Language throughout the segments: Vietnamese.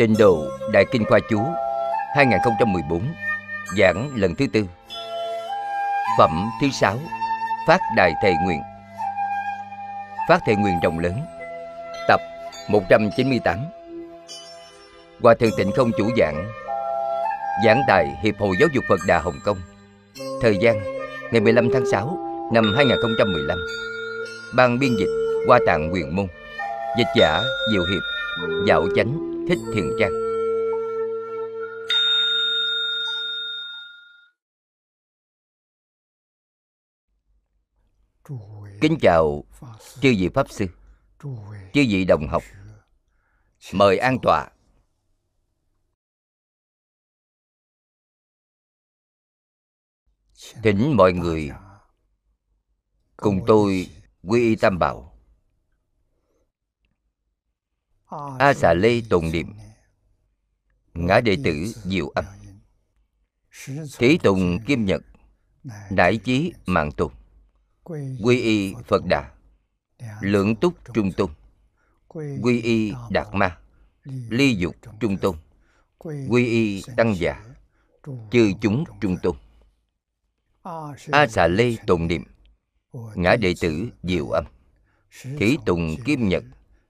Tịnh độ Đại Kinh Khoa Chú 2014 Giảng lần thứ tư. Phẩm thứ sáu, Phát Đại Thệ Nguyện. Phát Thệ Nguyện rộng lớn, Tập 198 Hòa Thượng Tịnh Không chủ giảng Giảng tại Hiệp hội Giáo dục Phật Đà Hồng Kông. Thời gian, ngày 15 tháng 6 năm 2015 Ban biên dịch Hoa Tạng Quyền Môn, Dịch giả Diệu Hiệp, Dạo Chánh. Thích Thiền Trang. Kính chào chư vị Pháp Sư, Chư vị đồng học. Mời an tọa. Thỉnh mọi người Cùng tôi quy y tam bảo. A xà lê tồn niệm. Ngã đệ tử diệu âm. Thí tùng kim nhật. Đại chí mạng tùng Quy y Phật Đà. Lượng túc trung tùng Quy y Đạt Ma. Ly dục trung tùng Quy y Tăng già. Chư chúng trung tùng A xà lê tồn niệm. Ngã đệ tử diệu âm. Thí tùng kim nhật.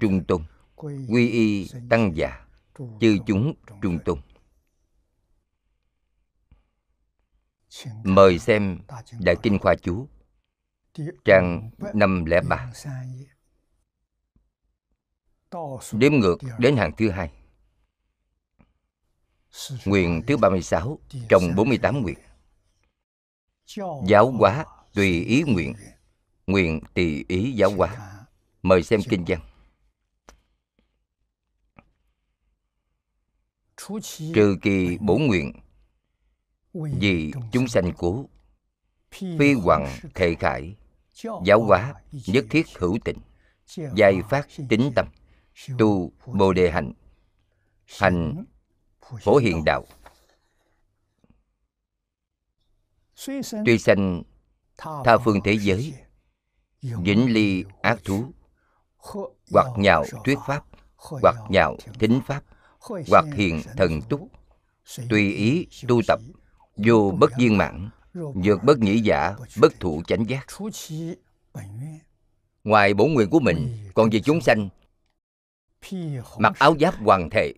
trung tôn. quy y tăng già chư chúng trung tôn. Mời xem đại kinh khoa chú trang 503 đếm ngược đến hàng thứ hai. Nguyện thứ 36 trong 48 nguyện. Giáo hóa tùy ý nguyện. Nguyện tùy ý giáo hóa. Mời xem kinh văn trừ kỳ bổ nguyện vì chúng sanh cố phi hoằng thệ khải giáo hóa nhất thiết hữu tình giai phát tính tâm tu bồ đề hạnh hành phổ hiền đạo. Tuy sanh tha phương thế giới vĩnh ly ác thú hoặc nhạo thuyết pháp hoặc nhạo thính pháp hoặc hiện thần túc tùy ý tu tập vô bất viên mãn vượt bất nhĩ giả bất thụ chánh giác. ngoài bổn nguyện của mình còn về chúng sanh. Mặc áo giáp hoàng thệ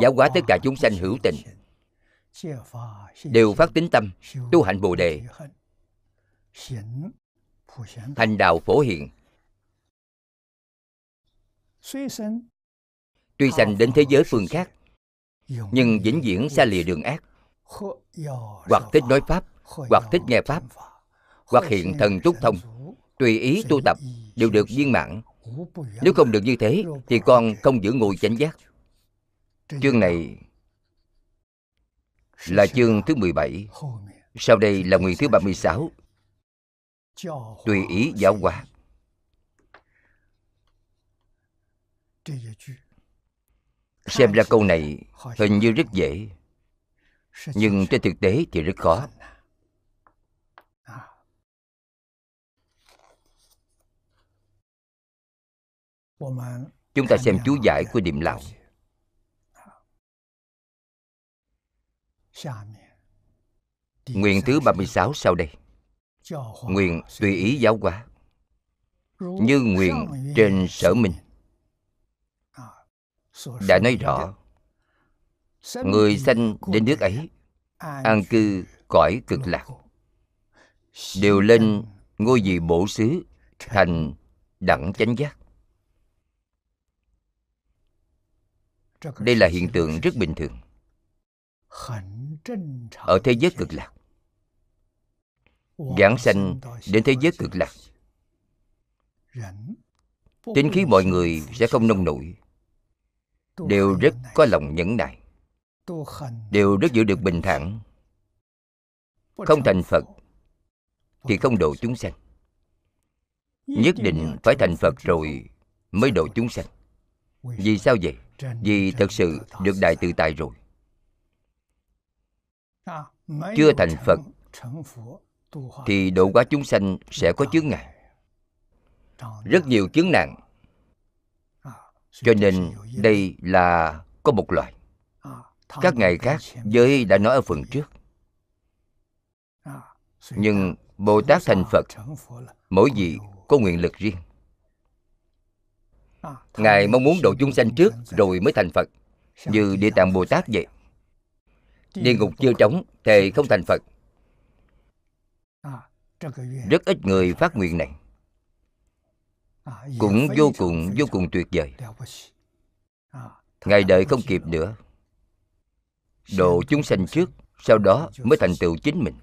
giáo hóa tất cả chúng sanh hữu tình. đều phát tính tâm tu hạnh bồ đề. thành đạo phổ hiện tuy sanh đến thế giới phương khác, nhưng vĩnh viễn xa lìa đường ác. Hoặc thích nói pháp, hoặc thích nghe pháp, hoặc hiện thần túc thông, tùy ý tu tập đều được viên mãn. Nếu không được như thế, thì con không giữ ngồi chánh giác. Chương này là chương thứ 17 sau đây là nguyện thứ 36 tùy ý giáo hóa xem ra câu này hình như rất dễ. Nhưng trên thực tế thì rất khó. Chúng ta xem chú giải của điềm lão Nguyện thứ 36 sau đây. Nguyện tùy ý giáo hóa. Như nguyện trên sở minh đã nói rõ, người sanh đến nước ấy, an cư cõi cực lạc, đều lên ngôi vị bổ xứ thành đẳng chánh giác. Đây là hiện tượng rất bình thường ở thế giới cực lạc. Giảng sanh đến thế giới cực lạc, tính khí mọi người sẽ không nông nổi đều rất có lòng nhẫn nại. Đều rất giữ được bình thản. Không thành phật thì không độ chúng sanh. Nhất định phải thành phật rồi mới độ chúng sanh. vì sao vậy? vì thật sự được đại tự tại rồi. Chưa thành phật thì độ quá chúng sanh sẽ có chướng ngại. Rất nhiều chướng nạn cho nên, đây là có một loại các ngày khác giới đã nói ở phần trước. Nhưng bồ tát thành phật, mỗi vị có nguyện lực riêng. Ngài mong muốn độ chúng sanh trước rồi mới thành phật, như địa tạng bồ tát vậy. Địa ngục chưa trống thề không thành phật. Rất ít người phát nguyện này cũng vô cùng vô cùng tuyệt vời. Ngài đợi không kịp nữa. Độ chúng sanh trước sau đó mới thành tựu chính mình.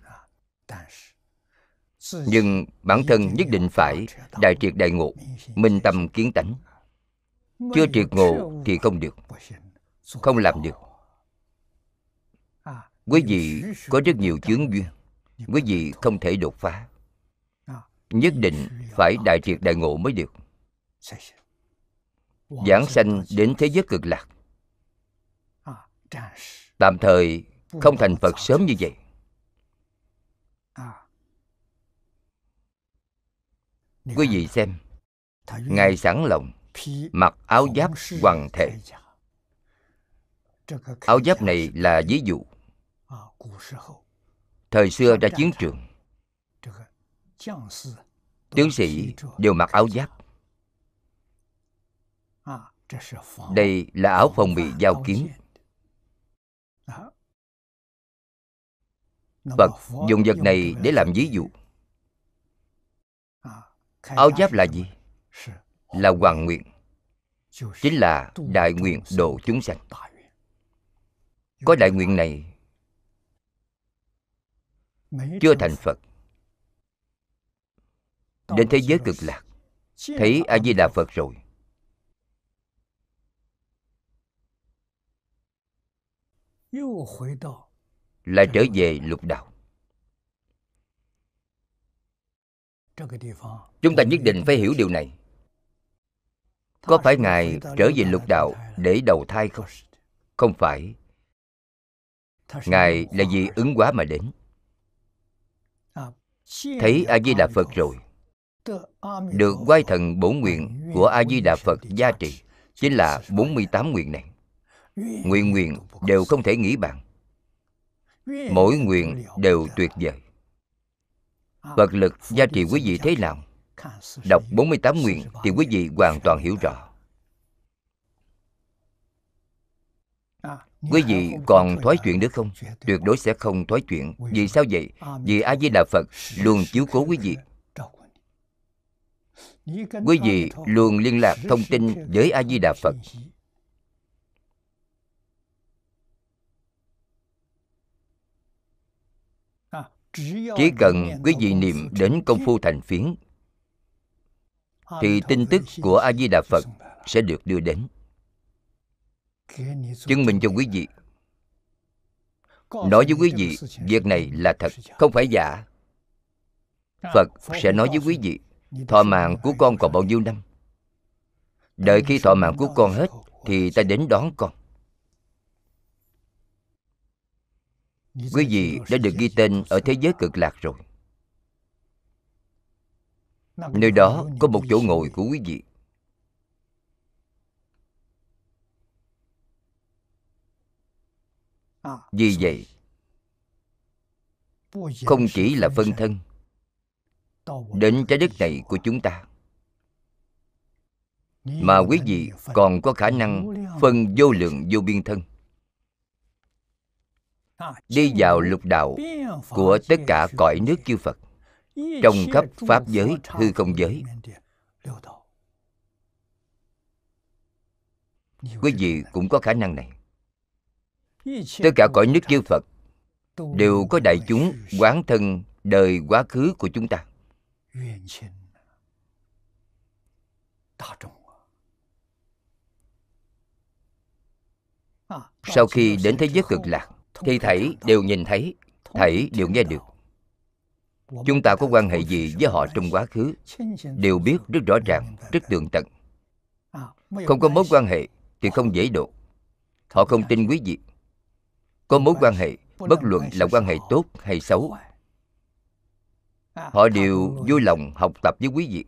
Nhưng bản thân nhất định phải đại triệt đại ngộ minh tâm kiến tánh. Chưa triệt ngộ thì không được. Không làm được. Quý vị có rất nhiều chướng duyên. quý vị không thể đột phá nhất định phải đại triệt đại ngộ mới được. Giảng sanh đến thế giới cực lạc. Tạm thời không thành phật sớm như vậy. Quý vị xem, ngài sẵn lòng mặc áo giáp hoàng thể áo giáp này là ví dụ. Thời xưa ra chiến trường tướng sĩ đều mặc áo giáp. đây là áo phòng bị dao kiếm. phật dùng vật này để làm ví dụ. áo giáp là gì? là hoàng nguyện. chính là đại nguyện độ chúng sanh. có đại nguyện này chưa thành phật đến thế giới cực lạc, thấy a di đà phật rồi. Lại trở về lục đạo. Chúng ta nhất định phải hiểu điều này. Có phải ngài trở về lục đạo để đầu thai không? Không phải. Ngài là vì ứng quá mà đến. Thấy a di đà phật rồi được quay thần bổ nguyện của a di đà phật gia trì chính là 48 nguyện này. Nguyện nguyện đều không thể nghĩ bàn. Mỗi nguyện đều tuyệt vời. Phật lực gia trì quý vị thế nào? Đọc 48 nguyện thì quý vị hoàn toàn hiểu rõ. Quý vị còn thoái chuyện được không? Tuyệt đối sẽ không thoái chuyện. Vì sao vậy? Vì A-di-đà Phật luôn chiếu cố quý vị. Quý vị luôn liên lạc thông tin với A-di-đà Phật. Chỉ cần quý vị niệm đến công phu thành phiến, thì tin tức của a di đà phật sẽ được đưa đến. Chứng minh cho quý vị. Nói với quý vị, việc này là thật, không phải giả. Phật sẽ nói với quý vị thọ mạng của con còn bao nhiêu năm? Đợi khi thọ mạng của con hết thì ta đến đón con. Quý vị đã được ghi tên ở thế giới cực lạc rồi. Nơi đó có một chỗ ngồi của quý vị. Vì vậy không chỉ là phân thân đến trái đất này của chúng ta. Mà quý vị còn có khả năng phân vô lượng vô biên thân. Đi vào lục đạo của tất cả cõi nước chư Phật, trong khắp pháp giới, hư không giới. Quý vị cũng có khả năng này. Tất cả cõi nước chư Phật đều có đại chúng quán thân đời quá khứ của chúng ta sau khi đến thế giới cực lạc thì thảy đều nhìn thấy thảy đều nghe được. Chúng ta có quan hệ gì với họ trong quá khứ, đều biết rất rõ ràng, rất tường tận. Không có mối quan hệ thì không dễ độ. Họ không tin quý vị. Có mối quan hệ, bất luận là quan hệ tốt hay xấu họ đều vui lòng học tập với quý vị.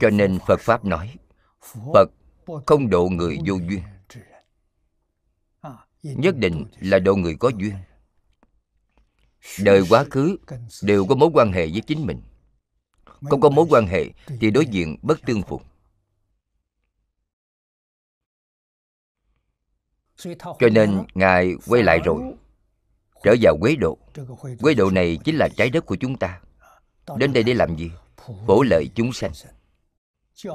Cho nên phật pháp nói phật không độ người vô duyên. Nhất định là độ người có duyên. đời quá khứ đều có mối quan hệ với chính mình. Không có mối quan hệ thì đối diện bất tương phục cho nên ngài quay lại rồi. trở vào quế độ quế độ này chính là trái đất của chúng ta. Đến đây để làm gì? phổ lợi chúng sanh.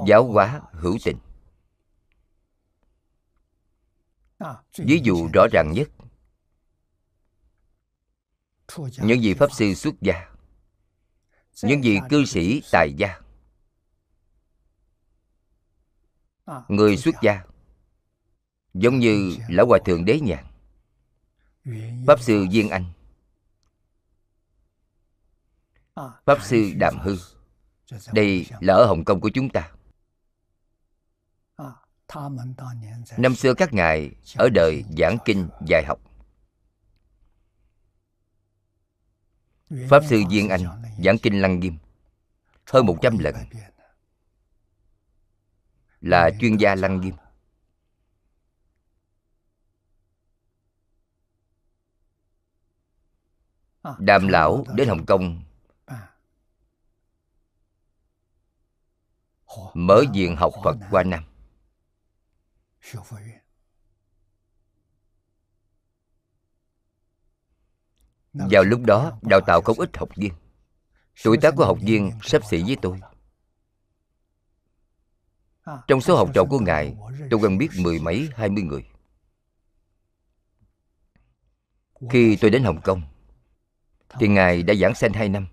giáo hóa hữu tình. ví dụ rõ ràng nhất. những vị pháp sư xuất gia những vị cư sĩ tài gia người xuất gia giống như lão hòa thượng đế nhàn pháp sư viên anh. Pháp sư đàm hư. Đây là ở hồng kông của chúng ta. Năm xưa các ngài ở đời giảng kinh, dạy học. Pháp sư viên anh giảng kinh lăng nghiêm hơn một trăm lần. Là chuyên gia lăng nghiêm. Đàm lão đến hồng kông. Mở viện học phật qua năm vào lúc đó đào tạo không ít học viên. Tuổi tác của học viên sắp xỉ với tôi. trong số học trò của ngài tôi quen biết mười mấy hai mươi người. khi tôi đến hồng kông thì ngài đã giảng sanh hai năm.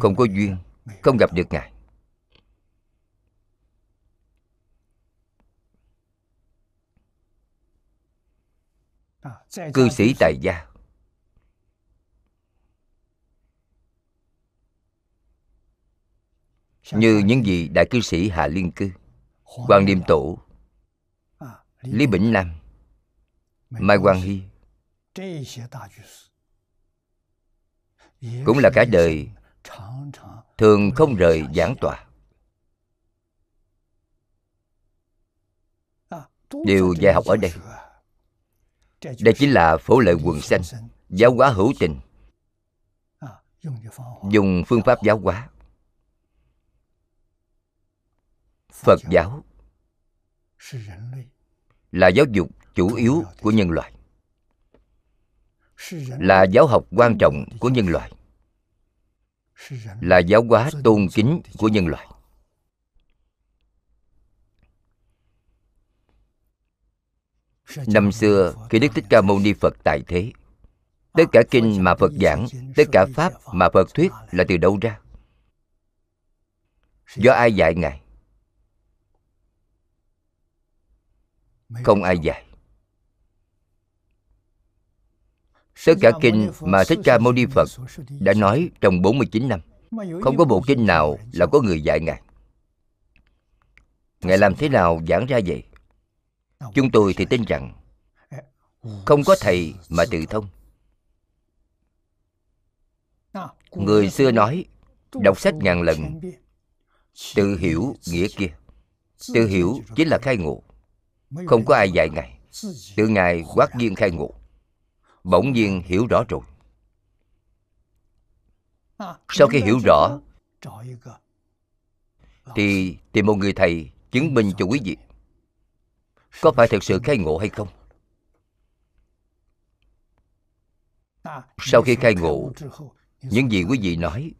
Không có duyên không gặp được ngài. Cư sĩ tại gia. Như những vị đại cư sĩ hạ liên cư quan niệm tổ lý bỉnh nam mai quang hy cũng là cả đời, thường không rời giảng tòa. Đều dạy học ở đây đây chính là phổ lợi quần sanh, giáo hóa hữu tình. Dùng phương pháp giáo hóa. Phật giáo là giáo dục chủ yếu của nhân loại là giáo học quan trọng của nhân loại. Là giáo hóa tôn kính của nhân loại. Năm xưa, khi đức thích ca mâu ni phật tại thế, tất cả kinh mà phật giảng, tất cả pháp mà phật thuyết là từ đâu ra? Do ai dạy ngài? Không ai dạy. Tất cả kinh mà Thích Ca Mâu Ni Phật đã nói trong 49 năm, Không có bộ kinh nào là có người dạy Ngài. Ngài làm thế nào giảng ra vậy? Chúng tôi thì tin rằng Không có thầy mà tự thông. Người xưa nói, Đọc sách ngàn lần, Tự hiểu nghĩa kia. Tự hiểu chính là khai ngộ. Không có ai dạy Ngài. Tự Ngài quát nhiên khai ngộ bỗng nhiên hiểu rõ rồi. Sau khi hiểu rõ thì tìm một người thầy chứng minh cho quý vị. Có phải thực sự khai ngộ hay không? Sau khi khai ngộ những gì quý vị nói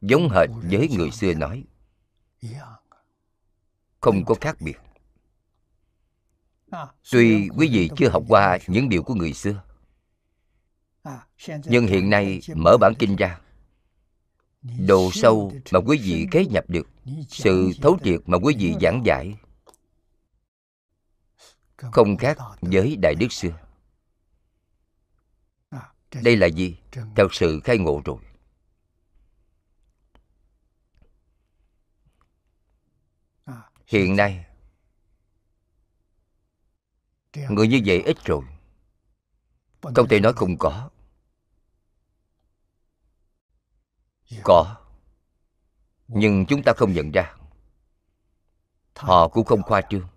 giống hệt với người xưa nói. không có khác biệt. Tuy quý vị chưa học qua những điều của người xưa À, nhưng hiện nay mở bản kinh ra. Độ sâu mà quý vị kế nhập được, sự thấu triệt mà quý vị giảng giải, không khác với đại đức xưa. Đây là gì? Thật sự khai ngộ rồi. Hiện nay, người như vậy ít rồi không thể nói không có. Có. Nhưng chúng ta không nhận ra. Họ cũng không khoa trương.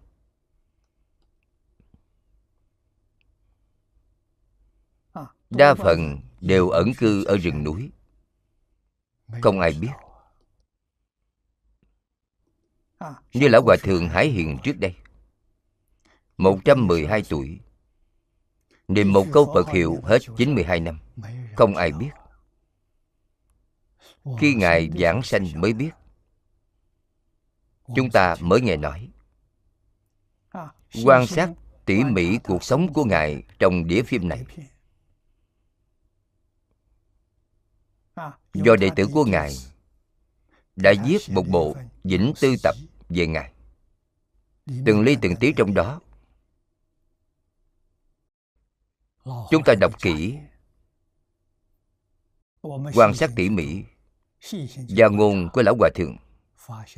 Đa phần đều ẩn cư ở rừng núi. Không ai biết. như lão hòa thượng hải hiền trước đây 112 tuổi Niệm một câu Phật hiệu hết 92 năm. Không ai biết. Khi Ngài giảng sanh mới biết. Chúng ta mới nghe nói. Quan sát tỉ mỉ cuộc sống của Ngài trong đĩa phim này. Do đệ tử của Ngài đã viết một bộ vĩnh tư tập về Ngài. Từng ly từng tí trong đó chúng ta đọc kỹ. Quan sát tỉ mỉ và ngôn của lão hòa thượng.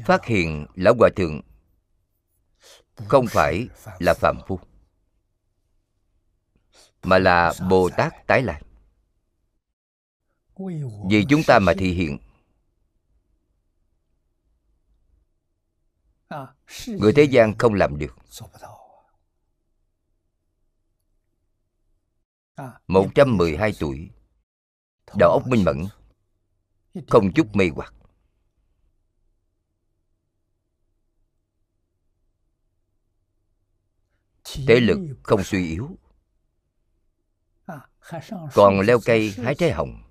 Phát hiện lão hòa thượng không phải là phạm phu, mà là bồ tát tái lại vì chúng ta mà thị hiện, người thế gian không làm được. 112 tuổi. Đầu óc minh mẫn, Không chút mê hoặc. Thể lực không suy yếu. Còn leo cây hái trái hồng.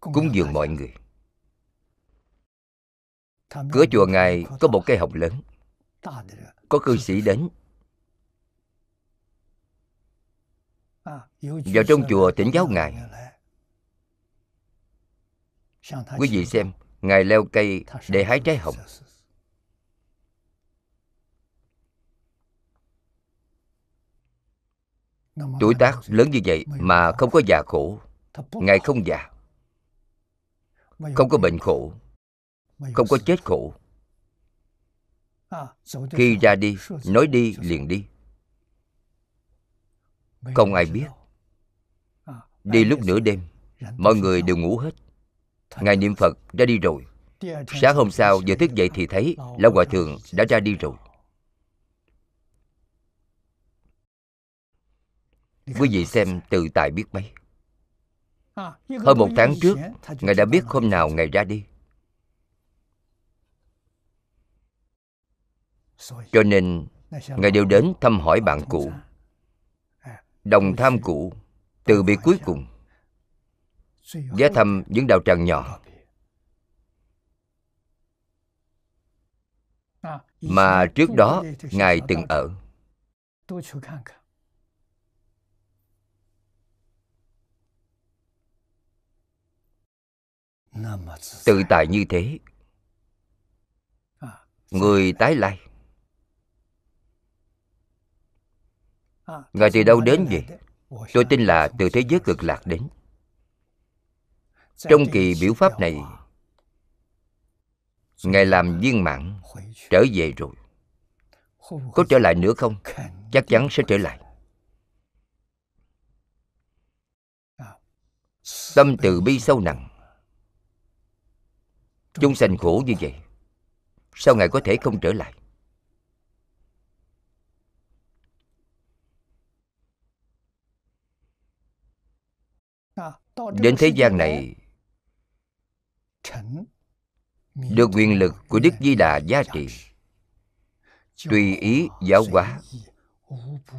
Cúng dường mọi người. Cửa chùa Ngài có một cây hồng lớn có cư sĩ đến. Vào trong chùa tỉnh giáo ngài. Quý vị xem, ngài leo cây để hái trái hồng. Tuổi tác lớn như vậy mà không có già khổ. Ngài không già. Không có bệnh khổ. Không có chết khổ khi ra đi nói đi liền đi. Không ai biết. đi lúc nửa đêm mọi người đều ngủ hết. Ngài niệm phật ra đi rồi. Sáng hôm sau vừa thức dậy thì thấy lão hòa thượng đã ra đi rồi. Quý vị xem tự tại biết mấy. Hơn một tháng trước ngài đã biết hôm nào ngài ra đi cho nên ngài đều đến thăm hỏi bạn cũ đồng tham cũ từ biệt cuối cùng. Ghé thăm những đạo tràng nhỏ. Mà trước đó ngài từng ở. Tự tại như thế. Người tái lai ngài từ đâu đến vậy? Tôi tin là từ thế giới cực lạc đến. Trong kỳ biểu pháp này, ngài làm viên mãn, trở về rồi. Có trở lại nữa không? Chắc chắn sẽ trở lại. Tâm từ bi sâu nặng. Chúng sanh khổ như vậy, sao ngài có thể không trở lại? Đến thế gian này được quyền lực của đức di đà gia trị tùy ý giáo hóa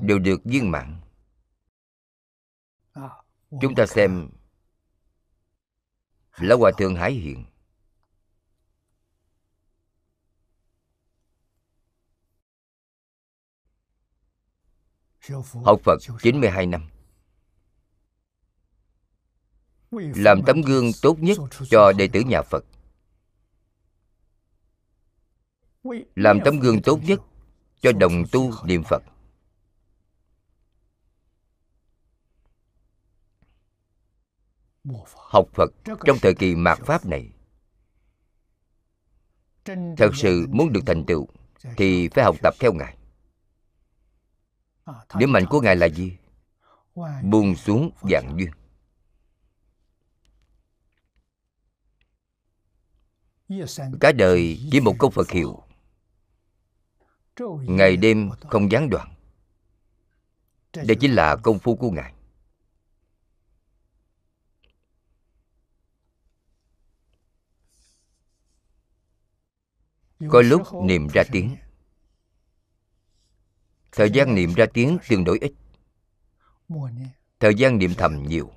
đều được viên mãn. Chúng ta xem lão hòa thượng hải hiện học phật 92 năm làm tấm gương tốt nhất cho đệ tử nhà phật. Làm tấm gương tốt nhất cho đồng tu niệm phật. Học phật trong thời kỳ mạt pháp này, thật sự muốn được thành tựu thì phải học tập theo ngài. Điểm mạnh của ngài là gì? Buông xuống dạng duyên. Cả đời chỉ một câu phật hiệu. Ngày đêm không gián đoạn. Đây chính là công phu của ngài. Có lúc niệm ra tiếng. Thời gian niệm ra tiếng tương đối ít. Thời gian niệm thầm nhiều.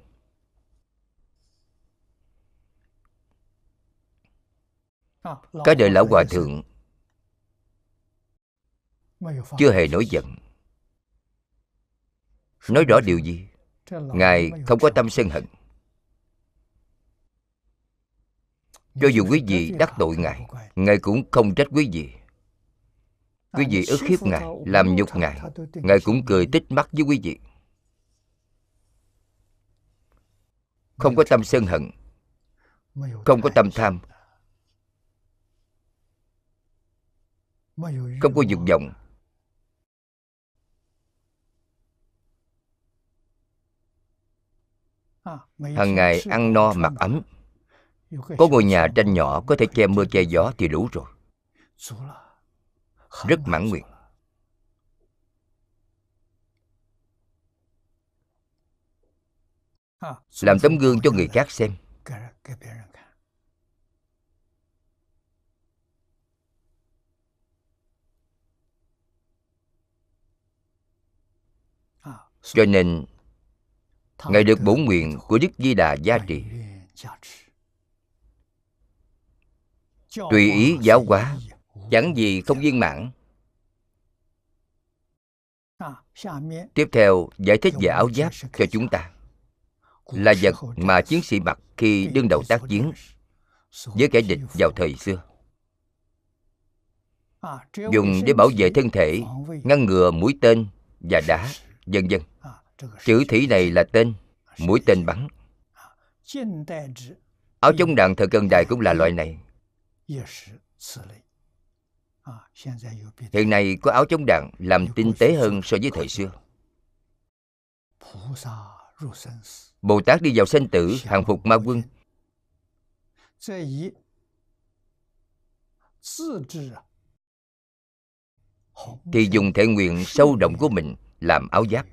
Cái đời lão hòa thượng chưa hề nổi giận. Nói rõ điều gì? Ngài không có tâm sân hận. Cho dù quý vị đắc tội ngài ngài cũng không trách quý vị. Quý vị ức hiếp ngài, làm nhục ngài ngài cũng cười tích mắt với quý vị. Không có tâm sân hận, không có tâm tham không có dục vọng. Hàng ngày ăn no mặc ấm. Có ngôi nhà tranh nhỏ có thể che mưa che gió thì đủ rồi. Rất mãn nguyện. làm tấm gương cho người khác xem cho nên, ngài được bổn nguyện của đức di đà gia trì. Tùy ý giáo hóa, chẳng gì không viên mãn. Tiếp theo, giải thích về áo giáp cho chúng ta. Là vật mà chiến sĩ mặc khi đương đầu tác chiến với kẻ địch vào thời xưa. Dùng để bảo vệ thân thể, ngăn ngừa mũi tên và đá vân vân. Chữ thủy này là tên mũi tên bắn. áo chống đạn thời cận đại cũng là loại này. Hiện nay có áo chống đạn làm tinh tế hơn so với thời xưa. bồ tát đi vào sanh tử hàng phục ma quân. thì dùng thể nguyện sâu rộng của mình làm áo giáp.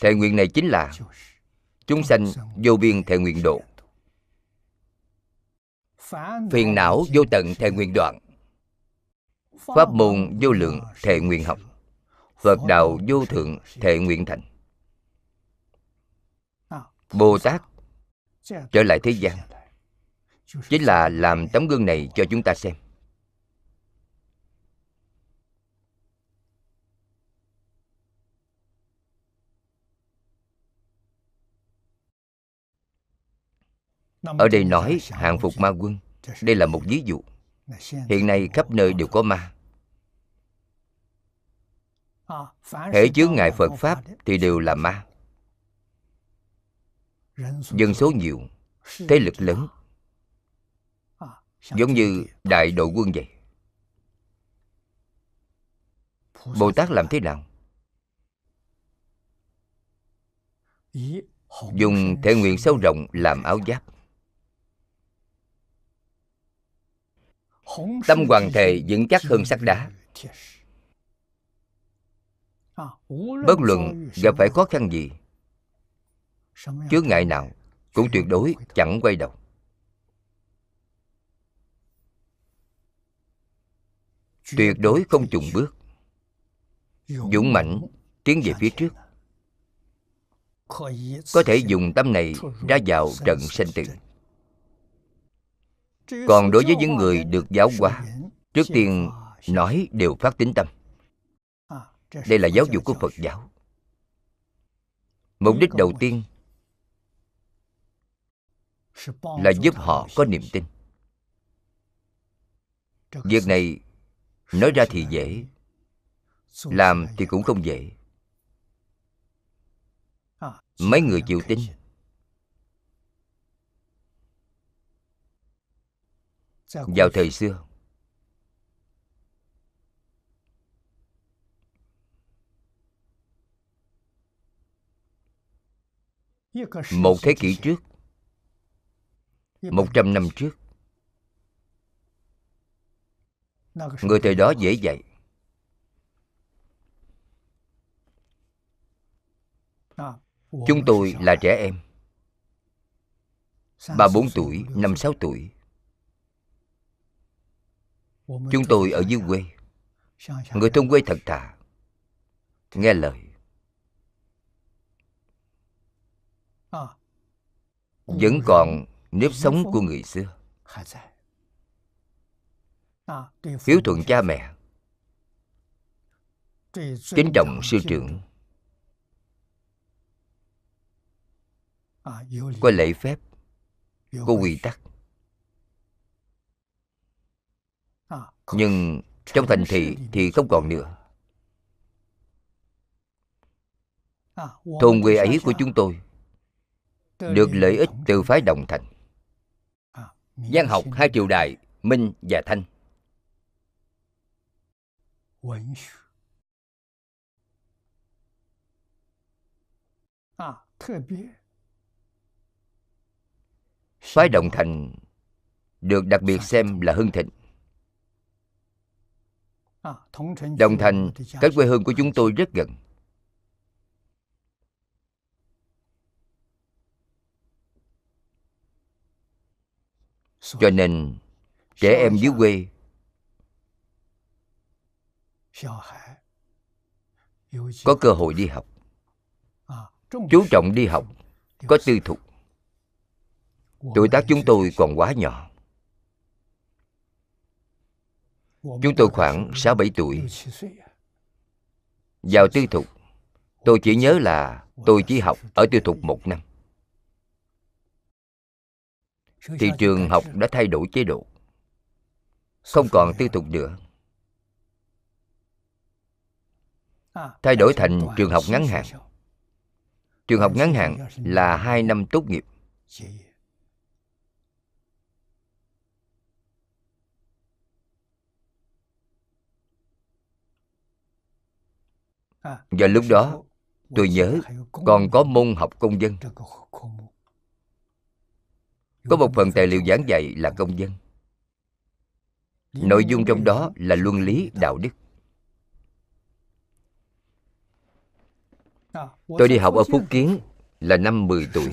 Thệ nguyện này chính là chúng sanh vô biên thệ nguyện độ. Phiền não vô tận thệ nguyện đoạn. Pháp môn vô lượng thệ nguyện học. Phật đạo vô thượng thệ nguyện thành. Bồ tát trở lại thế gian. Chính là làm tấm gương này cho chúng ta xem. Ở đây nói hàng phục ma quân đây là một ví dụ. Hiện nay khắp nơi đều có ma. Hễ chướng ngại phật pháp thì đều là ma. Dân số nhiều. thế lực lớn. giống như đại đội quân vậy. Bồ tát làm thế nào? Dùng thể nguyện sâu rộng làm áo giáp tâm hoàng thề vững chắc hơn sắt đá. Bất luận gặp phải khó khăn gì, chướng ngại nào cũng tuyệt đối chẳng quay đầu. Tuyệt đối không chùng bước, dũng mãnh tiến về phía trước. Có thể dùng tâm này ra vào trận sanh tử còn đối với những người được giáo hóa trước tiên nói đều phát tính tâm. Đây là giáo dục của phật giáo. Mục đích đầu tiên là giúp họ có niềm tin. Việc này nói ra thì dễ làm thì cũng không dễ. Mấy người chịu tin vào thời xưa. Một thế kỷ trước. Một trăm năm trước. người thời đó dễ dạy. Chúng tôi là trẻ em. Ba bốn tuổi năm sáu tuổi chúng tôi ở dưới quê. người thôn quê thật thà. Nghe lời. Vẫn còn nếp sống của người xưa. Hiếu thuận cha mẹ. Kính trọng sư trưởng. Có lễ phép. Có quy tắc nhưng trong thành thị thì không còn nữa. Thôn quê ấy của chúng tôi được lợi ích từ phái đồng thành. Văn học hai triều đại minh và thanh. Phái đồng thành được đặc biệt xem là hưng thịnh đồng thành cách quê hương của chúng tôi rất gần. Cho nên trẻ em dưới quê có cơ hội đi học. Chú trọng đi học có tư thục. tuổi tác chúng tôi còn quá nhỏ chúng tôi khoảng sáu bảy tuổi. Vào tư thục, tôi chỉ nhớ là tôi chỉ học ở tư thục một năm. Thì trường học đã thay đổi chế độ. Không còn tư thục nữa. Thay đổi thành trường học ngắn hạn. Trường học ngắn hạn là hai năm tốt nghiệp. Và lúc đó, tôi nhớ còn có môn học công dân. Có một phần tài liệu giảng dạy là công dân. Nội dung trong đó là luân lý, đạo đức. Tôi đi học ở phúc kiến là năm 10 tuổi.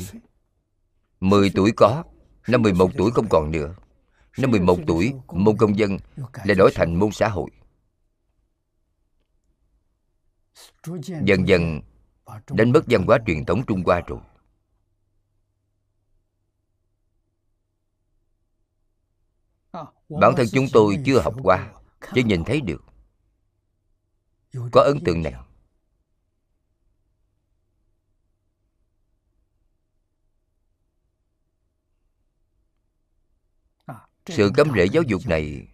10 tuổi có, Năm 11 tuổi không còn nữa. Năm 11 tuổi, môn công dân lại đổi thành môn xã hội. Dần dần đánh mất văn hóa truyền thống Trung Hoa rồi. Bản thân chúng tôi chưa học qua Chỉ nhìn thấy được. Có ấn tượng nào? Sự cấm rễ giáo dục này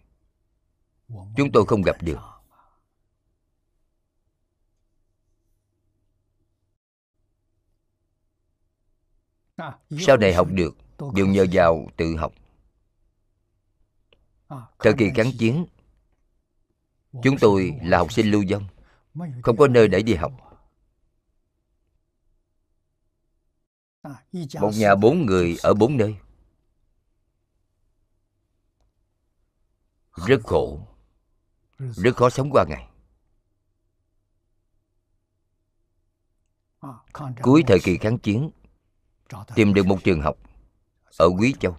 chúng tôi không gặp được. Sau này học được đều nhờ vào tự học. Thời kỳ kháng chiến chúng tôi là học sinh lưu vong không có nơi để đi học. một nhà bốn người ở bốn nơi. Rất khổ rất khó sống qua ngày. Cuối thời kỳ kháng chiến tìm được một trường học ở quý châu.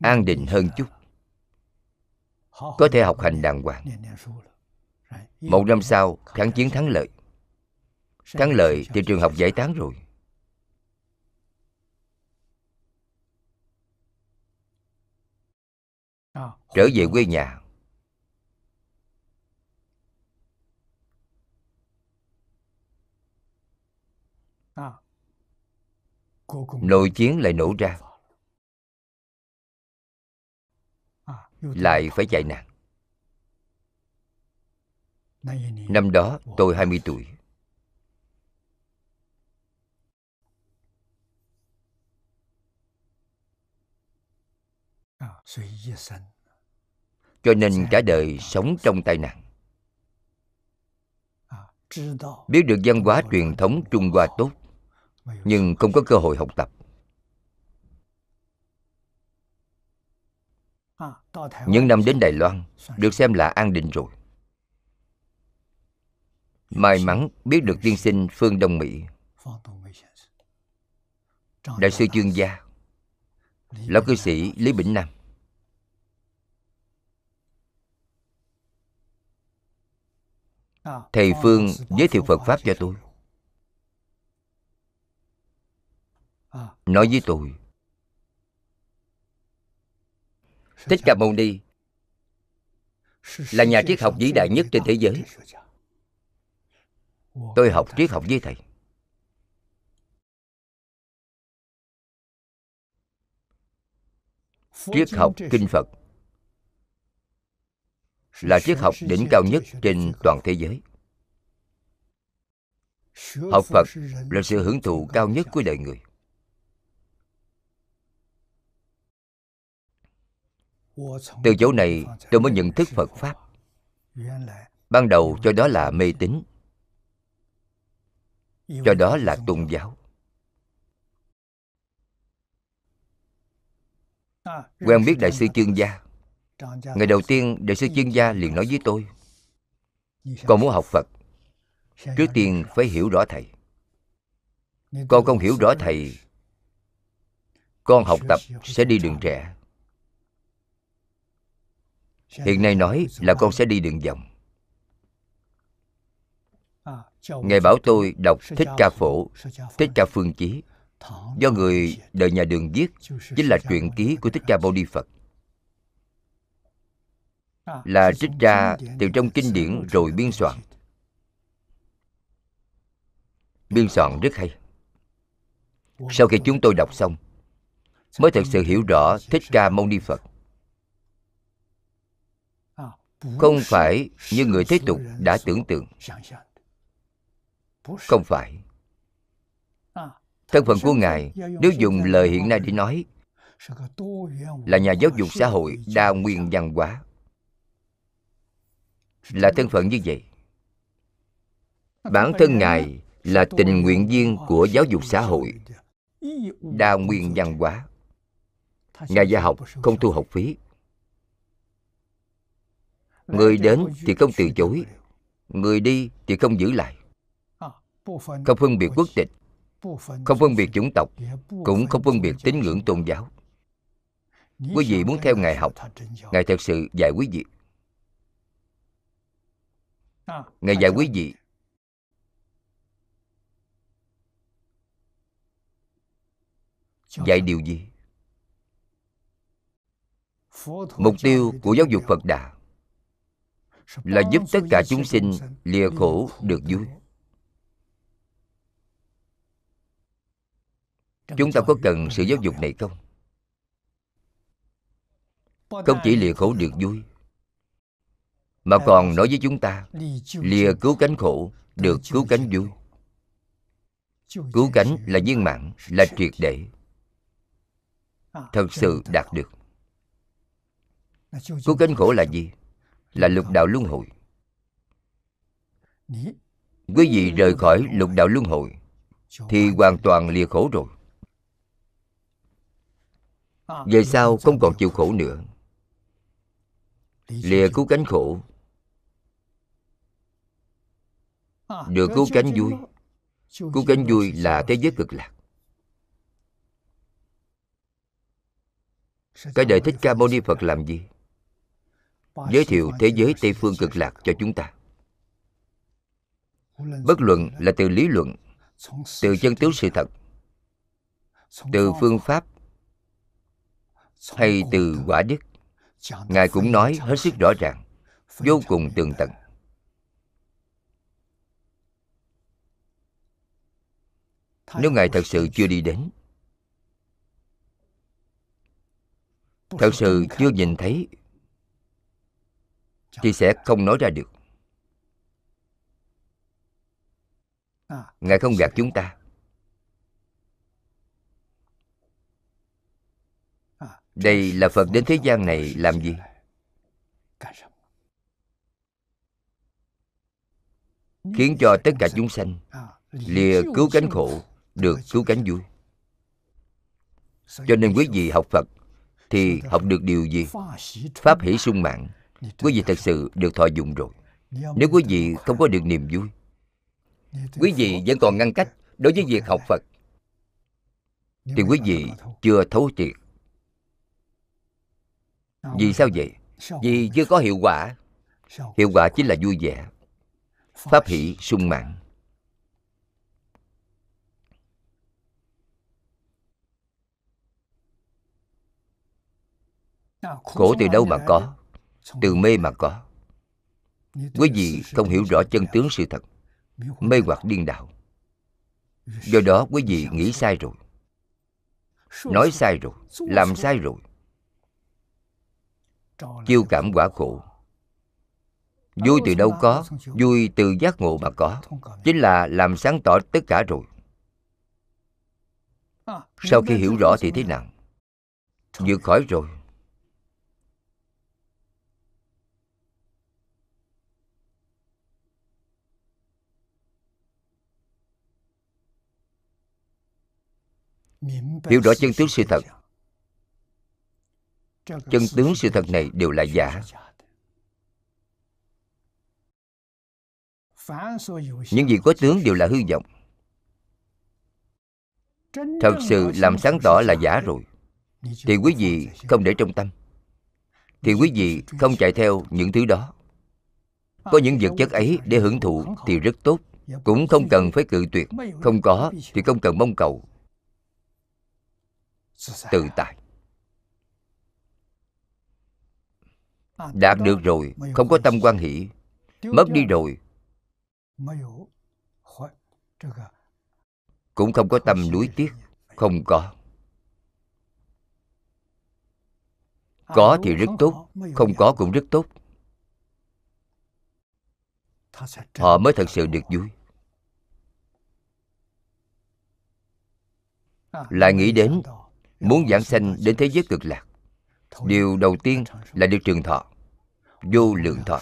An định hơn chút. Có thể học hành đàng hoàng. Một năm sau, kháng chiến thắng lợi. Thắng lợi thì trường học giải tán rồi. Trở về quê nhà. Nội chiến lại nổ ra. lại phải chạy nạn. Năm đó tôi 20 tuổi. Cho nên cả đời sống trong tai nạn. Biết được văn hóa truyền thống trung hoa tốt nhưng không có cơ hội học tập. Những năm đến đài loan được xem là an định rồi. May mắn biết được tiên sinh phương đông mỹ. Đại sư chuyên gia lão cư sĩ lý bỉnh nam. Thầy phương giới thiệu phật pháp cho tôi nói với tôi. Thích ca mâu ni là nhà triết học vĩ đại nhất trên thế giới. tôi học triết học với thầy. Triết học kinh phật là triết học đỉnh cao nhất trên toàn thế giới. Học phật là sự hưởng thụ cao nhất của đời người từ chỗ này tôi mới nhận thức phật pháp. Ban đầu cho đó là mê tín. Cho đó là tôn giáo. Quen biết đại sư chương gia. Ngày đầu tiên, đại sư chương gia liền nói với tôi, con muốn học phật. Trước tiên phải hiểu rõ thầy. Con không hiểu rõ thầy, con học tập sẽ đi đường rẽ hiện nay nói là con sẽ đi đường vòng. Ngài bảo tôi đọc thích ca phổ, thích ca phương chí. Do người đời nhà đường viết, chính là truyện ký của thích ca mâu ni phật. Là trích ra từ trong kinh điển rồi biên soạn. Biên soạn rất hay. Sau khi chúng tôi đọc xong, mới thật sự hiểu rõ thích ca mâu ni phật không phải như người thế tục đã tưởng tượng. Không phải. Thân phận của ngài, nếu dùng lời hiện nay để nói, là nhà giáo dục xã hội đa nguyên văn hóa. Là thân phận như vậy. Bản thân ngài là tình nguyện viên của giáo dục xã hội đa nguyên văn hóa. Ngài gia học không thu học phí người đến thì không từ chối. người đi thì không giữ lại. Không phân biệt quốc tịch. Không phân biệt chủng tộc. Cũng không phân biệt tín ngưỡng tôn giáo. Quý vị muốn theo ngài học ngài thật sự dạy quý vị. Ngài dạy quý vị. Dạy điều gì? Mục tiêu của giáo dục phật đà là giúp tất cả chúng sinh lìa khổ được vui chúng ta có cần sự giáo dục này không? Không chỉ lìa khổ được vui mà còn nói với chúng ta, lìa cứu cánh khổ được cứu cánh vui cứu cánh là viên mãn, là triệt để. Thật sự đạt được. Cứu cánh khổ là gì? Là lục đạo luân hồi. Quý vị rời khỏi lục đạo luân hồi thì hoàn toàn lìa khổ rồi. Về sau không còn chịu khổ nữa. Lìa cứu cánh khổ. Được cứu cánh vui. cứu cánh vui là thế giới cực lạc. Cái đời thích ca mâu ni phật làm gì giới thiệu thế giới tây phương cực lạc cho chúng ta. Bất luận là từ lý luận, từ chân tướng sự thật, từ phương pháp, hay từ quả đức ngài cũng nói hết sức rõ ràng, vô cùng tường tận. Nếu ngài thật sự chưa đi đến, thật sự chưa nhìn thấy thì sẽ không nói ra được. Ngài không gạt chúng ta. Đây là phật đến thế gian này làm gì? Khiến cho tất cả chúng sanh lìa cứu cánh khổ, được cứu cánh vui. Cho nên quý vị học phật thì học được điều gì? Pháp hỷ sung mạng quý vị thật sự được thọ dụng rồi. Nếu quý vị không có được niềm vui quý vị vẫn còn ngăn cách đối với việc học phật. Thì quý vị chưa thấu triệt. Vì sao vậy? vì chưa có hiệu quả. hiệu quả chính là vui vẻ. Pháp hỷ sung mạng khổ từ đâu mà có từ mê mà có. Quý vị không hiểu rõ chân tướng sự thật. Mê hoặc điên đạo do đó quý vị nghĩ sai rồi. Nói sai rồi làm sai rồi. Chiêu cảm quả khổ. vui từ đâu có vui từ giác ngộ mà có. Chính là làm sáng tỏ tất cả rồi. Sau khi hiểu rõ thì thế nào? Vượt khỏi rồi hiểu rõ chân tướng sự thật. chân tướng sự thật này đều là giả. những gì có tướng đều là hư vọng. Thật sự làm sáng tỏ là giả rồi. Thì quý vị không để trong tâm. Thì quý vị không chạy theo những thứ đó. Có những vật chất ấy để hưởng thụ thì rất tốt. Cũng không cần phải cự tuyệt. không có thì không cần mong cầu tự tại. Đạt được rồi không có tâm quan hỷ mất đi rồi. cũng không có tâm nuối tiếc không có. Có thì rất tốt không có cũng rất tốt. Họ mới thật sự được vui. Lại nghĩ đến muốn giảng sanh đến thế giới cực lạc. Điều đầu tiên là được trường thọ, vô lượng thọ.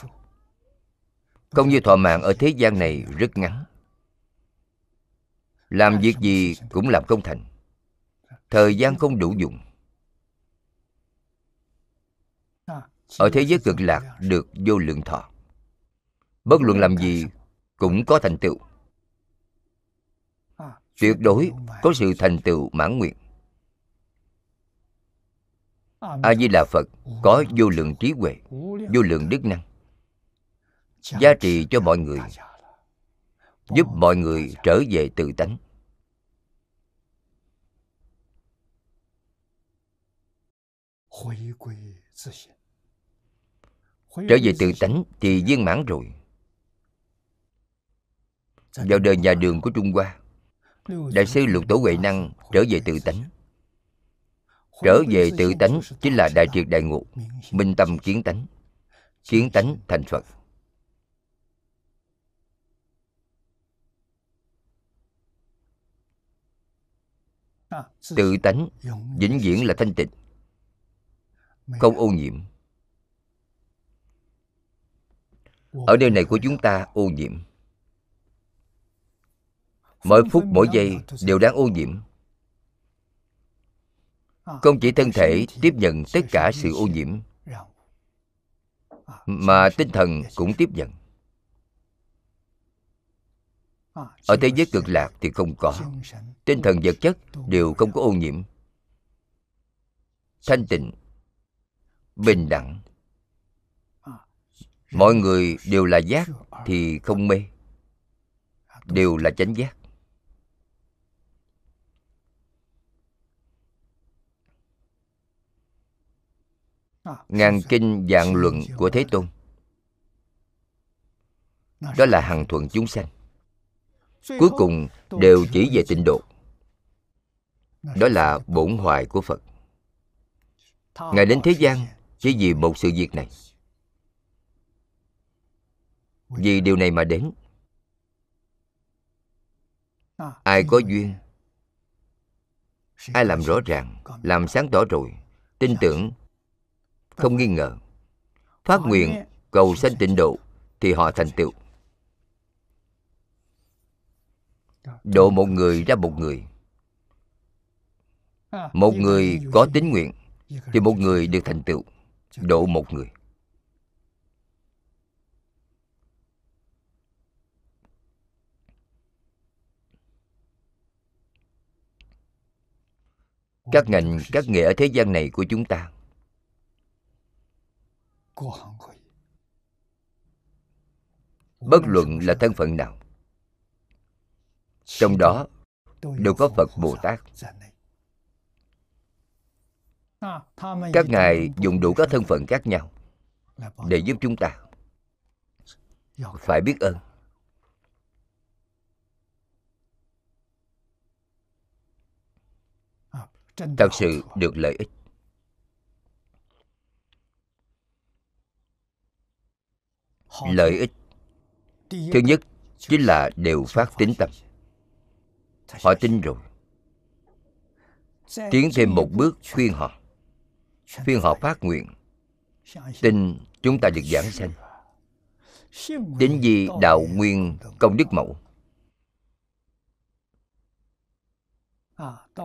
Không như thọ mạng ở thế gian này rất ngắn. Làm việc gì cũng làm công thành. Thời gian không đủ dùng. Ở thế giới cực lạc được vô lượng thọ. Bất luận làm gì cũng có thành tựu. Tuyệt đối có sự thành tựu mãn nguyện a di đà phật có vô lượng trí huệ, vô lượng đức năng. Giá trị cho mọi người, giúp mọi người trở về tự tánh. Trở về tự tánh thì viên mãn rồi. Vào đời nhà đường của trung hoa, đại sư lục tổ huệ năng trở về tự tánh trở về tự tánh chính là đại triệt đại ngộ, minh tâm kiến tánh kiến tánh thành phật. Tự tánh vĩnh viễn là thanh tịnh, không ô nhiễm. Ở nơi này của chúng ta ô nhiễm. Mỗi phút mỗi giây đều đang ô nhiễm không chỉ thân thể tiếp nhận tất cả sự ô nhiễm, mà tinh thần cũng tiếp nhận. Ở thế giới cực lạc thì không có. Tinh thần vật chất đều không có ô nhiễm. Thanh tịnh, bình đẳng. Mọi người đều là giác thì không mê, đều là chánh giác. Ngàn kinh dạng luận của thế tôn. Đó là hằng thuận chúng sanh. Cuối cùng đều chỉ về tịnh độ. Đó là bổn hoài của phật. Ngài đến thế gian chỉ vì một sự việc này. Vì điều này mà đến, ai có duyên, ai làm rõ ràng, làm sáng tỏ rồi, tin tưởng không nghi ngờ. Phát nguyện, cầu sanh tịnh độ, thì họ thành tựu. Độ một người ra một người. Một người có tín nguyện, thì một người được thành tựu. Độ một người. Các ngành, các nghề ở thế gian này của chúng ta bất luận là thân phận nào, trong đó đều có phật bồ tát các ngài dùng đủ các thân phận khác nhau để giúp chúng ta phải biết ơn. Thật sự được lợi ích. Lợi ích thứ nhất chính là đều phát tín tâm. họ tin rồi. Tiến thêm một bước khuyên họ. Khuyên họ phát nguyện. tin chúng ta được giảng sanh. Đến gì đạo nguyên công đức mẫu.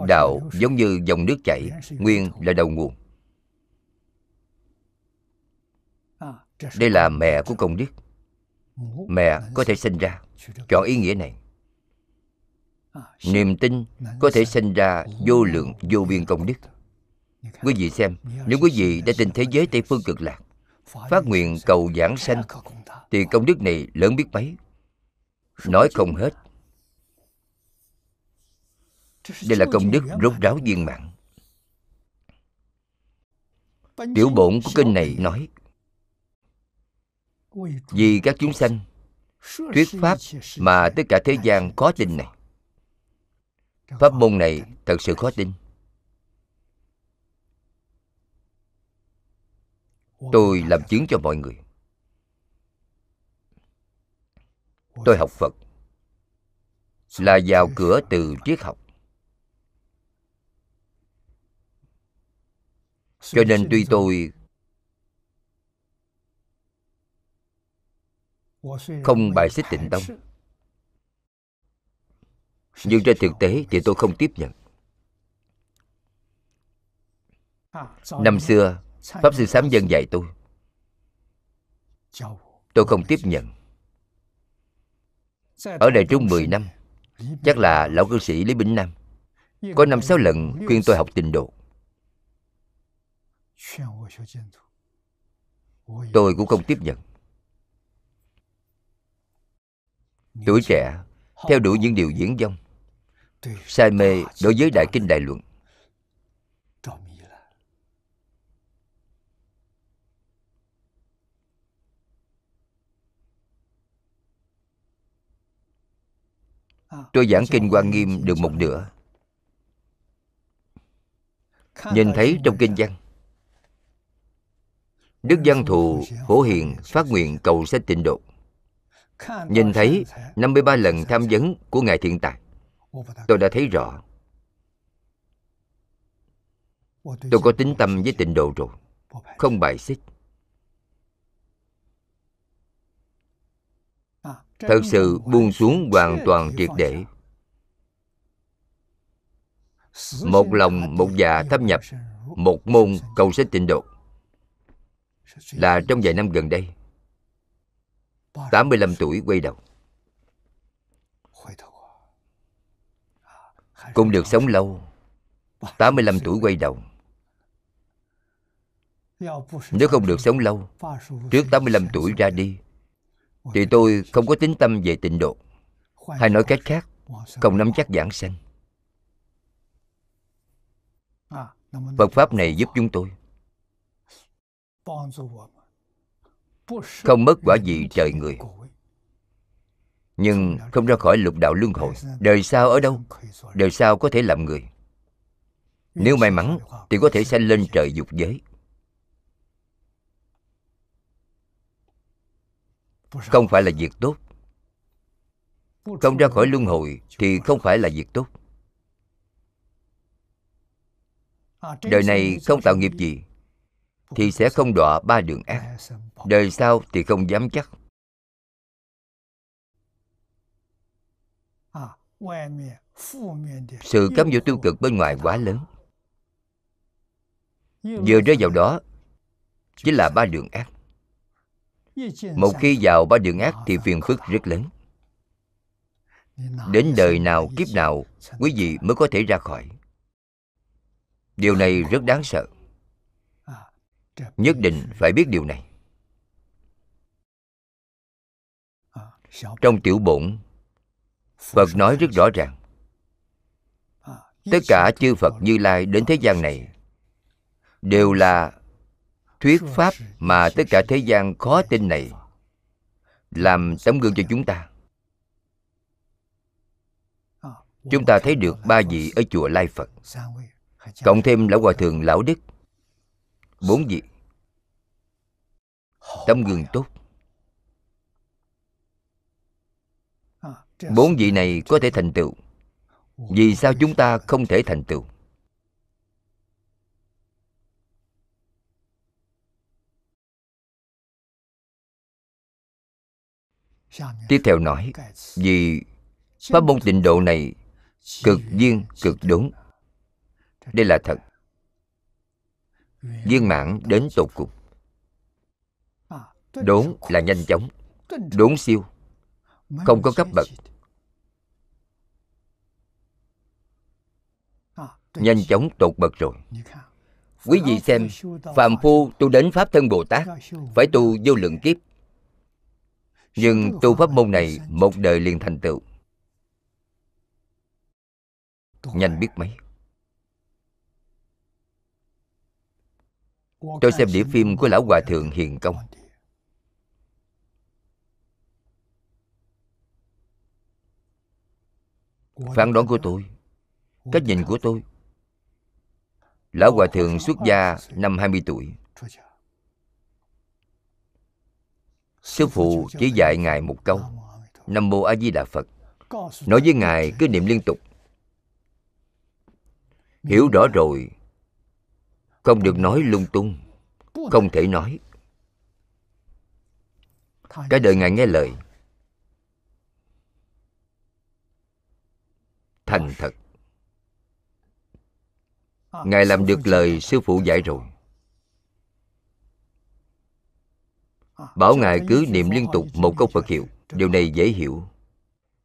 Đạo giống như dòng nước chảy nguyên là đầu nguồn đây là mẹ của công đức. Mẹ có thể sinh. ra. Chọn ý nghĩa này. Niềm tin có thể sinh ra vô lượng vô biên công đức. Quý vị xem nếu quý vị đã tin thế giới tây phương cực lạc phát nguyện cầu giảng sanh thì công đức này lớn biết mấy nói không hết. Đây là công đức rốt ráo viên mãn. Tiểu bổn của kinh này nói vì các chúng sanh thuyết pháp mà tất cả thế gian có tin này. pháp môn này thật sự khó tin. Tôi làm chứng cho mọi người. Tôi học phật. Là vào cửa từ triết học. Cho nên tuy tôi không bài xích tịnh tông. Nhưng trên thực tế thì tôi không tiếp nhận. Năm xưa pháp sư sám dân dạy tôi. Tôi không tiếp nhận. Ở đại trung 10 năm chắc là lão cư sĩ lý bỉnh nam có năm sáu lần khuyên tôi học tịnh độ. Tôi cũng không tiếp nhận tuổi trẻ theo đuổi những điều diễn dông. say mê đối với đại kinh đại luận. tôi giảng kinh quan nghiêm được một nửa. nhìn thấy trong kinh văn đức văn thù phổ hiền phát nguyện cầu sanh tịnh độ nhìn thấy 53 lần tham vấn của ngài thiện tài, tôi đã thấy rõ. Tôi có tính tâm với tịnh độ rồi, không bài xích. Thật sự buông xuống hoàn toàn triệt để. Một lòng, một dạ thâm nhập, một môn cầu sách tịnh độ. Là trong vài năm gần đây 85 tuổi quay đầu. Cũng được sống lâu. 85 tuổi quay đầu. Nếu không được sống lâu, Trước 85 tuổi ra đi, Thì tôi không có tính tâm về tịnh độ. Hay nói cách khác, Không nắm chắc giảng sanh. Phật Pháp này giúp chúng tôi. Không mất quả gì trời người. Nhưng không ra khỏi lục đạo luân hồi. Đời sau ở đâu? Đời sau có thể làm người. Nếu may mắn thì có thể sanh lên trời dục giới. Không phải là việc tốt. Không ra khỏi luân hồi thì không phải là việc tốt. Đời này không tạo nghiệp gì thì sẽ không đọa ba đường ác. Đời sau thì không dám chắc. Sự cám dỗ tiêu cực bên ngoài quá lớn. Vừa rơi vào đó, chính là ba đường ác. Một khi vào ba đường ác thì phiền phức rất lớn. Đến đời nào, kiếp nào, quý vị mới có thể ra khỏi. Điều này rất đáng sợ nhất định phải biết điều này. Trong tiểu bổn, phật nói rất rõ ràng. Tất cả chư phật như lai đến thế gian này đều là thuyết pháp mà tất cả thế gian khó tin này làm tấm gương cho chúng ta. Chúng ta thấy được ba vị ở chùa lai phật, cộng thêm lão hòa thượng lão đức bốn vị. Tấm gương tốt. Bốn vị này có thể thành tựu. Vì sao chúng ta không thể thành tựu? Tiếp theo nói, vì pháp môn tịnh độ này cực duyên cực đúng đây là thật viên mãn đến tột cùng. Đốn là nhanh chóng. Đốn siêu. Không có cấp bậc. Nhanh chóng tột bậc rồi. Quý vị xem phàm phu tu đến pháp thân bồ tát, phải tu vô lượng kiếp. Nhưng tu pháp môn này một đời liền thành tựu. Nhanh biết mấy? Tôi xem đĩa phim của lão hòa thượng hiền công. Phán đoán của tôi cách nhìn của tôi. Lão hòa thượng xuất gia năm 20 tuổi. Sư phụ chỉ dạy ngài một câu nam mô a di đà phật. Nói với ngài cứ niệm liên tục. hiểu rõ rồi không được nói lung tung. Không thể nói. Cái đời ngài nghe lời. Thành thật. Ngài làm được lời sư phụ dạy rồi. Bảo ngài cứ niệm liên tục một câu phật hiệu. Điều này dễ hiểu.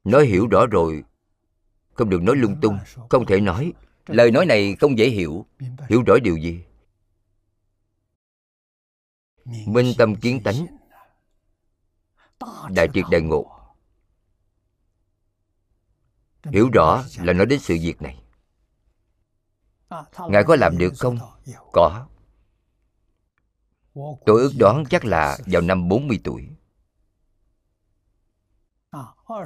Nói hiểu rõ rồi, không được nói lung tung, không thể nói. Lời nói này không dễ hiểu. Hiểu rõ điều gì? Minh tâm kiến tánh. Đại triệt đại ngộ. Hiểu rõ là nói đến sự việc này. Ngài có làm được không? Có. Tôi ước đoán chắc là vào năm 40 tuổi.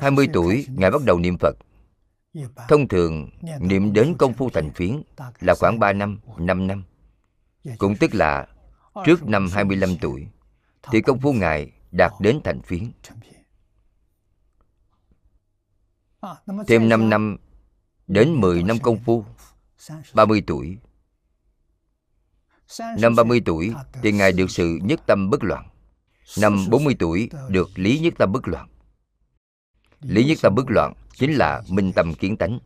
20 tuổi Ngài bắt đầu niệm Phật. Thông thường niệm đến công phu thành phiến là khoảng 3 năm, 5 năm. Cũng tức là trước năm 25 tuổi, Thì công phu Ngài đạt đến thành phiến Thêm 5 năm, đến 10 năm công phu 30 tuổi. Năm 30 tuổi thì Ngài được sự nhất tâm bất loạn. Năm 40 tuổi được lý nhất tâm bất loạn. Lý nhất tâm bất loạn chính là minh tâm kiến tánh,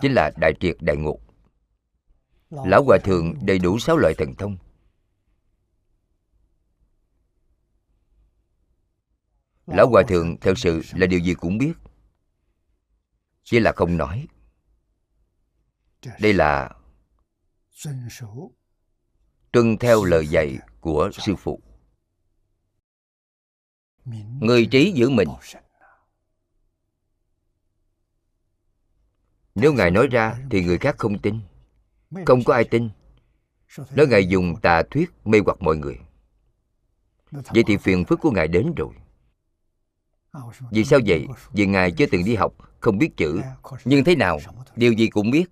Chính là đại triệt đại ngộ. Lão Hòa Thượng đầy đủ sáu loại thần thông Lão Hòa Thượng thật sự là điều gì cũng biết. Chỉ là không nói. Đây là tuân theo lời dạy của sư phụ. Người trí giữ mình. Nếu ngài nói ra thì người khác không tin. Không có ai tin. Nói ngài dùng tà thuyết mê hoặc mọi người, vậy thì phiền phức của ngài đến rồi vì sao vậy? vì ngài chưa từng đi học không biết chữ. Nhưng thế nào? Điều gì cũng biết.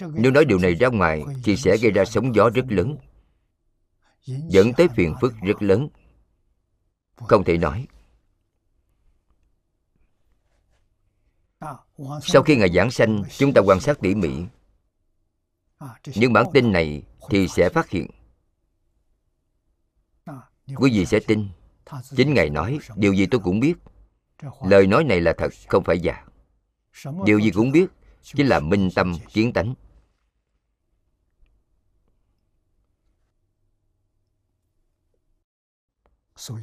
Nếu nói điều này ra ngoài thì sẽ gây ra sóng gió rất lớn. Dẫn tới phiền phức rất lớn. Không thể nói. Sau khi ngài giảng sanh chúng ta quan sát tỉ mỉ. Những bản tin này thì sẽ phát hiện quý vị sẽ tin. Chính ngài nói, điều gì tôi cũng biết. Lời nói này là thật, không phải giả. Điều gì cũng biết, chính là minh tâm kiến tánh.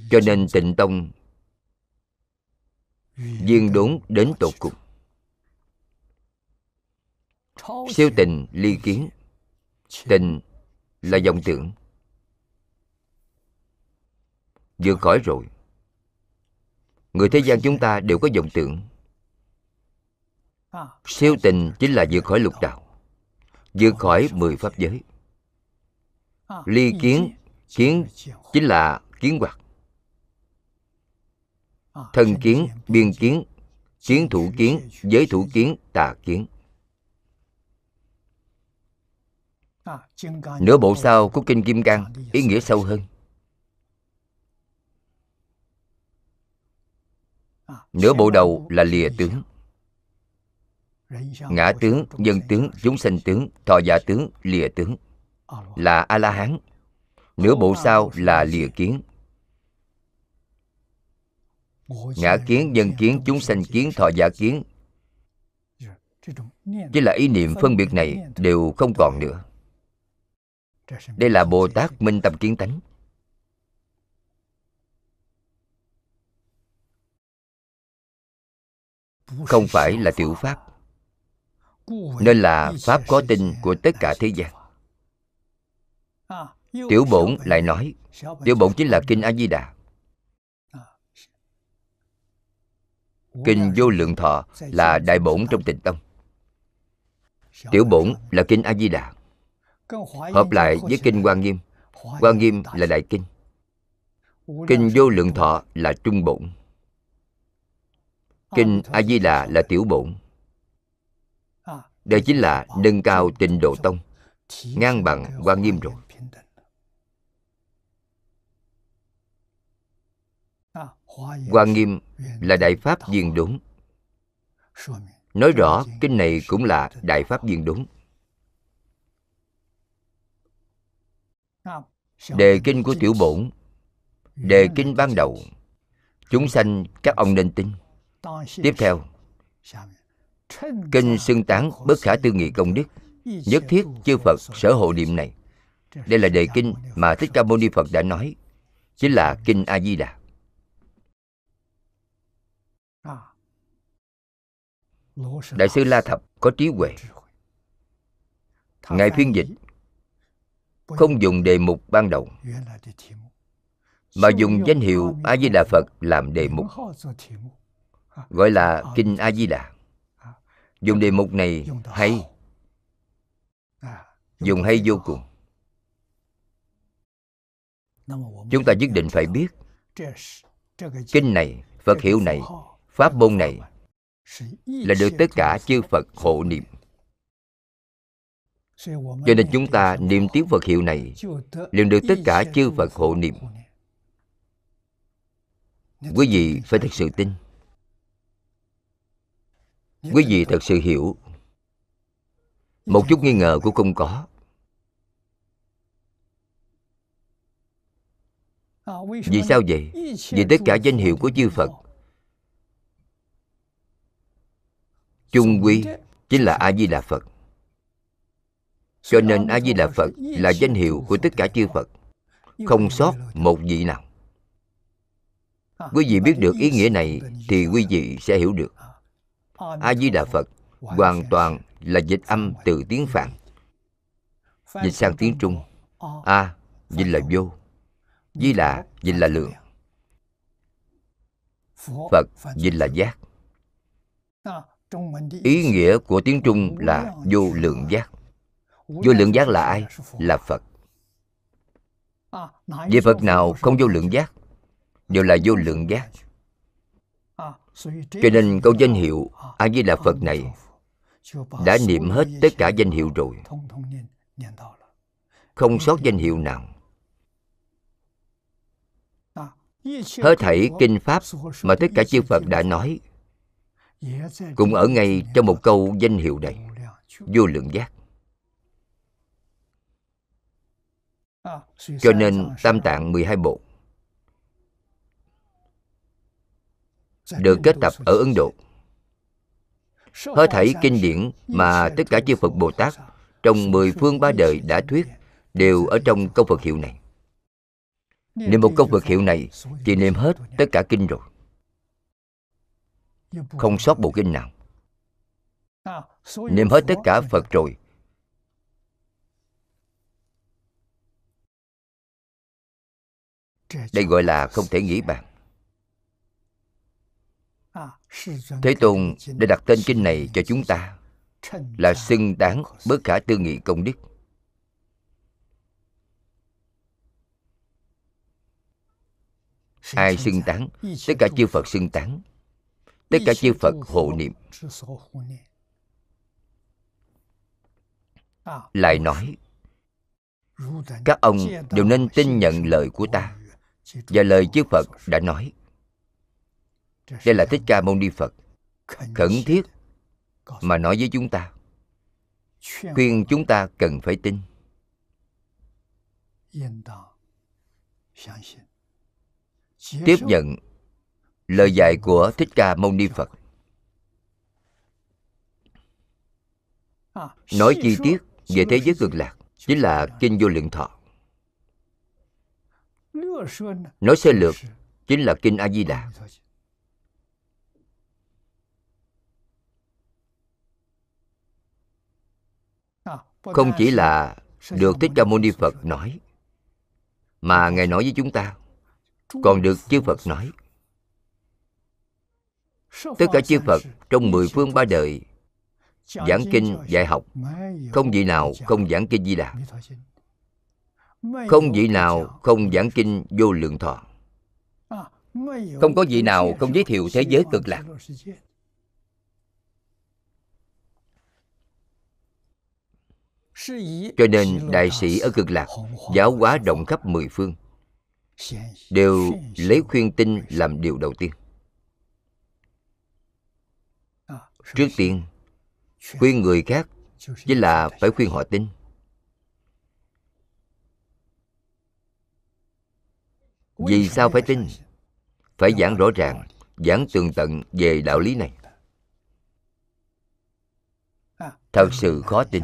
Cho nên tịnh tông viên đốn đến tột cùng. Siêu tình ly kiến. Tình là dòng tưởng vượt khỏi rồi. Người thế gian chúng ta đều có vọng tưởng. Siêu tình chính là vượt khỏi lục đạo vượt khỏi mười pháp giới. Ly kiến kiến chính là kiến hoạt. Thân kiến, biên kiến kiến thủ kiến, giới thủ kiến, tà kiến. Nửa bộ sau của kinh kim cang, ý nghĩa sâu hơn. Nửa bộ đầu là lìa tướng. Ngã tướng nhân tướng, chúng sanh tướng, thọ giả tướng, lìa tướng là a la hán nửa bộ sau là lìa kiến. Ngã kiến nhân kiến, chúng sanh kiến, thọ giả kiến. Chỉ là ý niệm phân biệt này đều không còn nữa. Đây là bồ tát minh tâm kiến tánh. Không phải là tiểu pháp. Nên là pháp có tinh của tất cả thế gian. Tiểu bổn lại nói, tiểu bổn chính là kinh a di đà kinh vô lượng thọ là đại bổn trong tịnh tông. Tiểu bổn là kinh a di đà hợp lại với kinh quan nghiêm. Quan nghiêm là đại kinh. Kinh vô lượng thọ là trung bổn kinh a di đà là tiểu bổn. Đây chính là nâng cao trình độ tông ngang bằng quan nghiêm rồi. quan nghiêm là đại pháp viên đúng. Nói rõ kinh này cũng là đại pháp viên đúng. Đề kinh của tiểu bổn đề kinh ban đầu. chúng sanh các ông nên tin tiếp theo kinh xưng tán bất khả tư nghị công đức, nhất thiết chư phật sở hộ niệm này. Đây là đề kinh mà thích ca mâu ni phật đã nói, chính là kinh a di đà. Đại sư la thập có trí huệ. Ngài phiên dịch, không dùng đề mục ban đầu, mà dùng danh hiệu a di đà phật làm đề mục gọi là kinh a di đà dùng đề mục này hay. Dùng hay vô cùng. Chúng ta nhất định phải biết kinh này phật hiệu này pháp môn này là được tất cả chư phật hộ niệm. Cho nên chúng ta niệm tiếng phật hiệu này liền được tất cả chư phật hộ niệm. quý vị phải thật sự tin quý vị thật sự hiểu. Một chút nghi ngờ cũng không có. Vì sao vậy? Vì tất cả danh hiệu của chư phật. Chung quy chính là a di đà phật. Cho nên a di đà phật là danh hiệu của tất cả chư phật. Không sót một vị nào. Quý vị biết được ý nghĩa này thì quý vị sẽ hiểu được a di đà phật hoàn toàn là dịch âm từ tiếng phạn. Dịch sang tiếng trung, a, dịch là vô, di là dịch là lượng. Phật, dịch là giác. Ý nghĩa của tiếng trung là vô lượng giác. Vô lượng giác là ai? Là phật. Vậy Phật nào không vô lượng giác, Đều là vô lượng giác. Cho nên câu danh hiệu A Di Đà Phật này đã niệm hết tất cả danh hiệu rồi. Không sót danh hiệu nào. Hết thảy kinh pháp mà tất cả chư phật đã nói cũng ở ngay trong một câu danh hiệu này. Vô lượng giác. Cho nên tam tạng 12 bộ được kết tập ở ấn độ. Hết thảy kinh điển mà tất cả chư phật bồ tát trong mười phương ba đời đã thuyết đều ở trong câu phật hiệu này. Niệm một câu phật hiệu này thì niệm hết tất cả kinh rồi. Không sót bộ kinh nào. Niệm hết tất cả phật rồi. Đây gọi là không thể nghĩ bàn thế tôn đã đặt tên kinh này cho chúng ta. Là xưng đáng bất khả tư nghị công đức. Ai xưng tán tất cả chư phật xưng tán tất cả chư phật hộ niệm. Lại nói, các ông đều nên tin nhận lời của ta. Và lời chư phật đã nói đây là thích ca mâu ni phật. Khẩn thiết mà nói với chúng ta. Khuyên chúng ta cần phải tin. Tiếp nhận lời dạy của thích ca mâu ni phật. Nói chi tiết về thế giới cực lạc chính là kinh vô lượng thọ. Nói sơ lược chính là kinh a di đà không chỉ là được thích ca mâu ni phật nói, mà ngài nói với chúng ta, còn được chư phật nói. Tất cả chư phật trong mười phương ba đời, giảng kinh, dạy học, không vị nào không giảng kinh di đà. Không vị nào không giảng kinh vô lượng thọ. Không có vị nào không giới thiệu thế giới cực lạc. Cho nên đại sĩ ở cực lạc giáo hóa rộng khắp mười phương đều lấy khuyên tinh làm điều đầu tiên. Trước tiên khuyên người khác chính là phải khuyên họ tin. Vì sao phải tin? phải giảng rõ ràng giảng tường tận về đạo lý này. Thật sự khó tin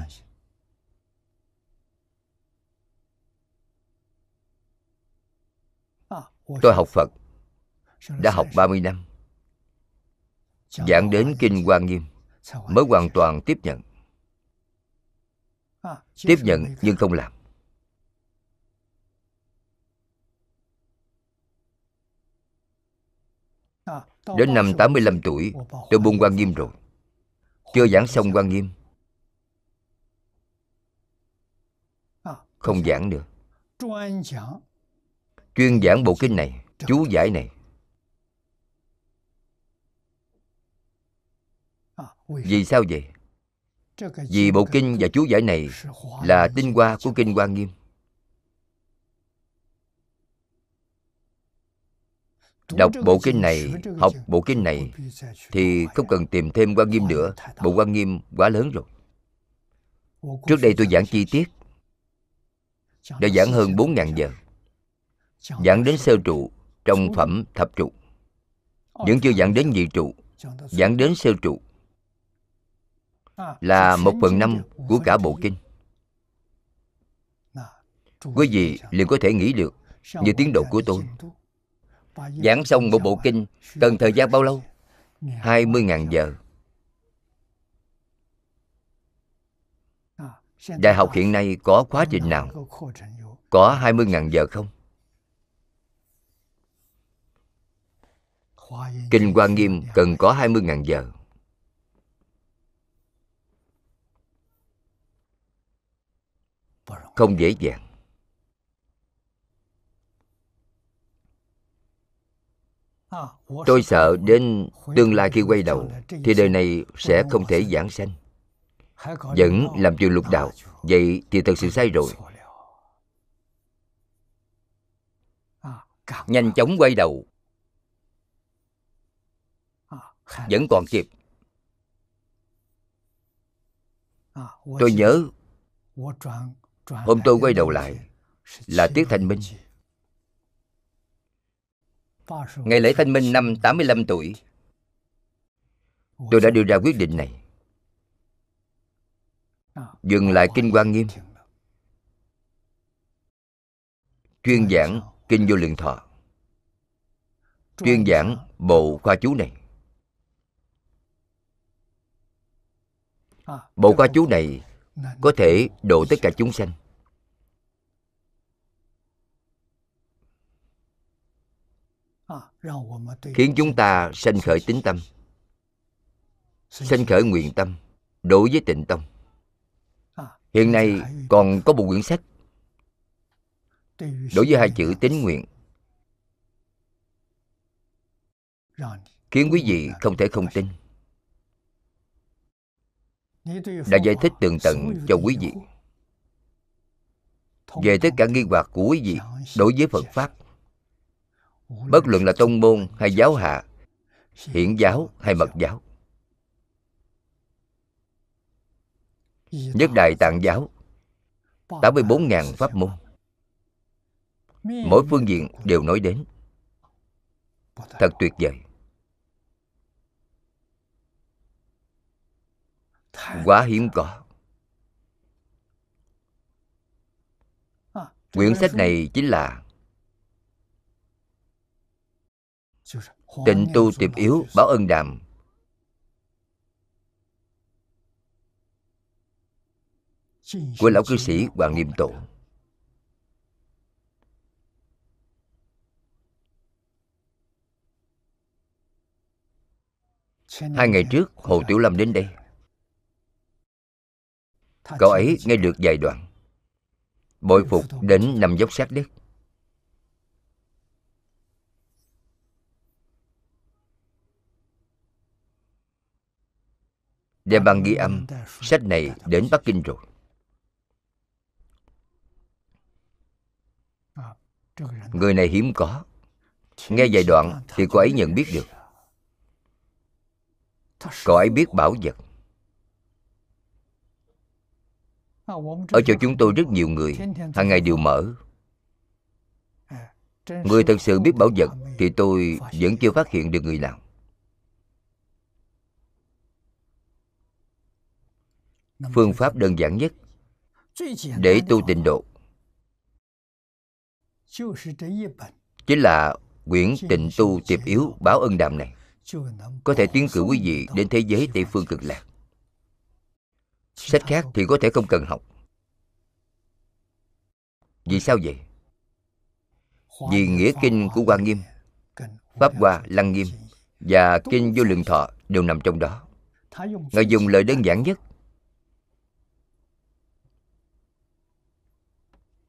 tôi học phật đã học 30 năm. Giảng đến kinh quan nghiêm mới hoàn toàn tiếp nhận. Tiếp nhận nhưng không làm. Đến năm 85 tuổi Tôi buông quan nghiêm rồi. Chưa giảng xong quan nghiêm. Không giảng được Chuyên giảng bộ kinh này Chú giải này. Vì sao vậy? Vì bộ kinh và chú giải này Là tinh hoa của kinh quan nghiêm. Đọc bộ kinh này, học bộ kinh này Thì không cần tìm thêm quan nghiêm nữa Bộ quan nghiêm quá lớn rồi. Trước đây tôi giảng chi tiết Đã giảng hơn 4.000 giờ Giảng đến sơ trụ Trong phẩm thập trụ. Vẫn chưa giảng đến nhị trụ. Giảng đến sơ trụ. Là một phần năm của cả bộ kinh. Quý vị liền có thể nghĩ được Như tiến độ của tôi. Giảng xong một bộ kinh Cần thời gian bao lâu? 20.000 giờ. Đại học hiện nay có khóa trình nào? Có 20.000 giờ không? Kinh Hoa Nghiêm cần có 20.000 giờ. Không dễ dàng. Tôi sợ đến tương lai khi quay đầu Thì đời này sẽ không thể giảng sanh. Vẫn làm chuyện lục đạo, vậy thì thật sự sai rồi. Nhanh chóng quay đầu vẫn còn kịp. Tôi nhớ hôm tôi quay đầu lại là tiết thanh minh. Ngày lễ thanh minh năm 85 tuổi. Tôi đã đưa ra quyết định này. dừng lại kinh quan nghiêm. chuyên giảng kinh vô lượng thọ. Chuyên giảng bộ khoa chú này bộ qua chú này có thể độ tất cả chúng sanh. Khiến chúng ta sanh khởi tính tâm, sanh khởi nguyện tâm, đối với tịnh tông. Hiện nay còn có một quyển sách đối với hai chữ tín nguyện. Khiến quý vị không thể không tin đã giải thích tường tận cho quý vị. về tất cả nghi hoặc của quý vị đối với phật pháp. Bất luận là tông môn hay giáo hạ hiển giáo hay mật giáo. Nhất đại tạng giáo 84.000 pháp môn. Mỗi phương diện đều nói đến. Thật tuyệt vời quá hiếm có. Quyển sách này chính là tịnh tu tiệp yếu, báo ân đàm. Của lão cư sĩ hoàng niệm tổ hai ngày trước, hồ tiểu lâm đến đây cậu ấy nghe được vài đoạn. Bội phục đến nằm dốc sát đất đem băng ghi âm sách này đến bắc kinh rồi. Người này hiếm có. Nghe vài đoạn thì cô ấy nhận biết được. cô ấy biết bảo vật ở chỗ chúng tôi rất nhiều người. Hàng ngày đều mở. Người thật sự biết bảo vật thì tôi vẫn chưa phát hiện được người nào. Phương pháp đơn giản nhất để tu tịnh độ chính là quyển tịnh tu tiệp yếu báo ân đàm này. Có thể tiến cử quý vị đến thế giới tây phương cực lạc sách khác thì có thể không cần học. Vì sao vậy? Vì nghĩa kinh của quan nghiêm pháp hoa lăng nghiêm và kinh vô lượng thọ đều nằm trong đó. Ngài dùng lời đơn giản nhất.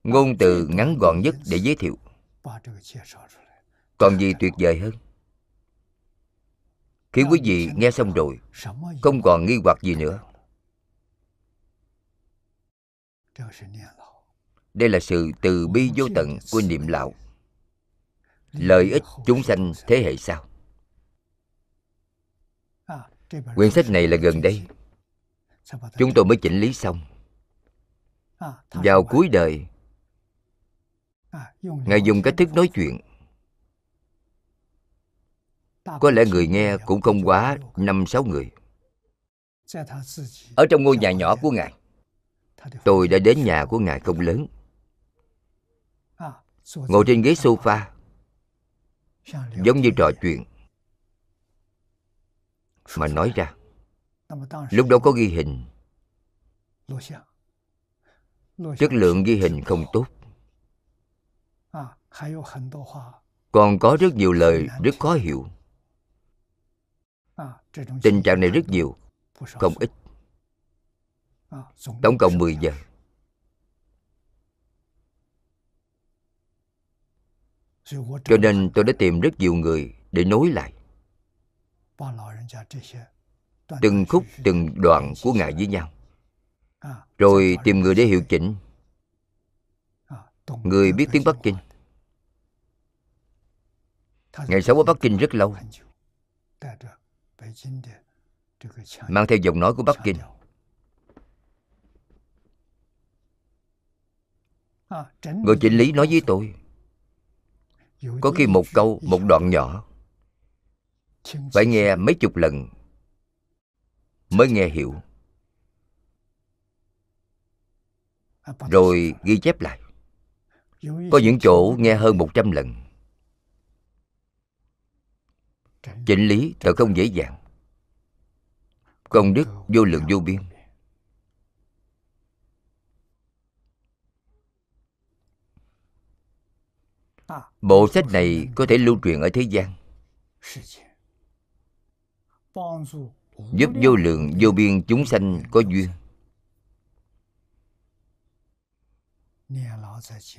Ngôn từ ngắn gọn nhất để giới thiệu. Còn gì tuyệt vời hơn? Khi quý vị nghe xong rồi không còn nghi hoặc gì nữa đây là sự từ bi vô tận của niệm lão. Lợi ích chúng sanh thế hệ sau. Quyển sách này là gần đây. Chúng tôi mới chỉnh lý xong. Vào cuối đời, ngài dùng cách thức nói chuyện. Có lẽ người nghe cũng không quá năm sáu người. Ở trong ngôi nhà nhỏ của ngài tôi đã đến nhà của ngài không lớn. Ngồi trên ghế sofa, giống như trò chuyện. Mà nói ra, lúc đó có ghi hình. Chất lượng ghi hình không tốt. Còn có rất nhiều lời rất khó hiểu. Tình trạng này rất nhiều, không ít tổng cộng 10 giờ. cho nên tôi đã tìm rất nhiều người để nối lại. Từng khúc từng đoạn của ngài với nhau. Rồi tìm người để hiệu chỉnh. Người biết tiếng bắc kinh. ngài sống ở bắc kinh rất lâu. mang theo giọng nói của bắc kinh người chỉnh lý nói với tôi. Có khi một câu một đoạn nhỏ. Phải nghe mấy chục lần mới nghe hiểu. Rồi ghi chép lại. Có những chỗ nghe hơn một trăm lần. Chỉnh lý thật không dễ dàng. Công đức vô lượng vô biên bộ sách này có thể lưu truyền ở thế gian. Giúp vô lượng, vô biên chúng sanh có duyên.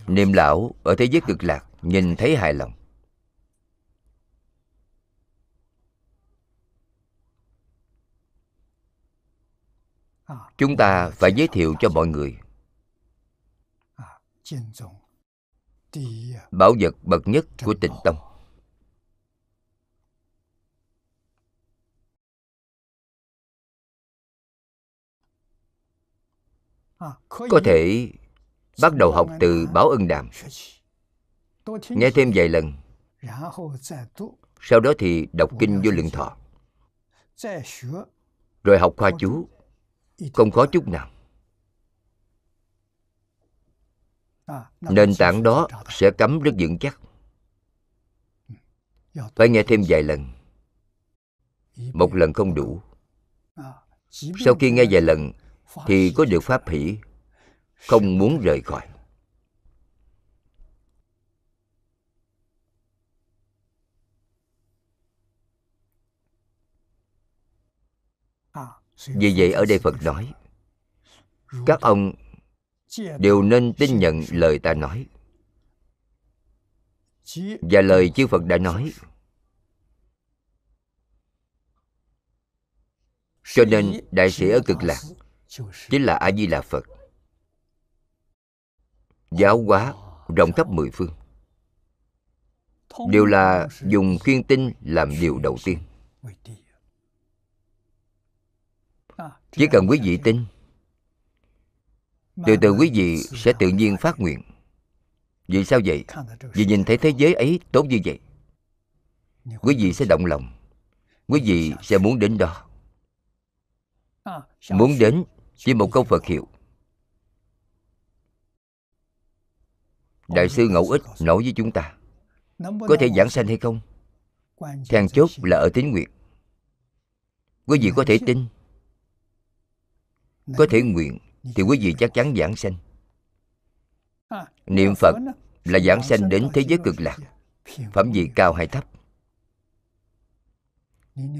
Niệm lão ở thế giới cực lạc, nhìn thấy hài lòng. Chúng ta phải giới thiệu cho mọi người bảo vật bậc nhất của tịnh tông. Có thể bắt đầu học từ báo ân đàm. Nghe thêm vài lần. Sau đó thì đọc kinh vô lượng thọ. Rồi học khoa chú. Không khó chút nào. Nền tảng đó sẽ cắm rất vững chắc. Phải nghe thêm vài lần. Một lần không đủ. Sau khi nghe vài lần, thì có được pháp hỷ. Không muốn rời khỏi. Vì vậy ở đây phật nói, các ông đều nên tin nhận lời ta nói. Và lời chư phật đã nói. cho nên đại sĩ ở cực lạc chính là a di đà phật. Giáo hóa rộng khắp mười phương. Đều là dùng khuyên tinh làm điều đầu tiên. chỉ cần quý vị tin từ từ quý vị sẽ tự nhiên phát nguyện. Vì sao vậy? Vì nhìn thấy thế giới ấy tốt như vậy. Quý vị sẽ động lòng. Quý vị sẽ muốn đến đó. Muốn đến chỉ một câu phật hiệu. Đại sư ngẫu ích nói với chúng ta có thể giảng sanh hay không? Then chốt là ở tín nguyện. Quý vị có thể tin. Có thể nguyện thì quý vị chắc chắn giảng sanh. Niệm phật là giảng sanh đến thế giới cực lạc. Phẩm vị cao hay thấp?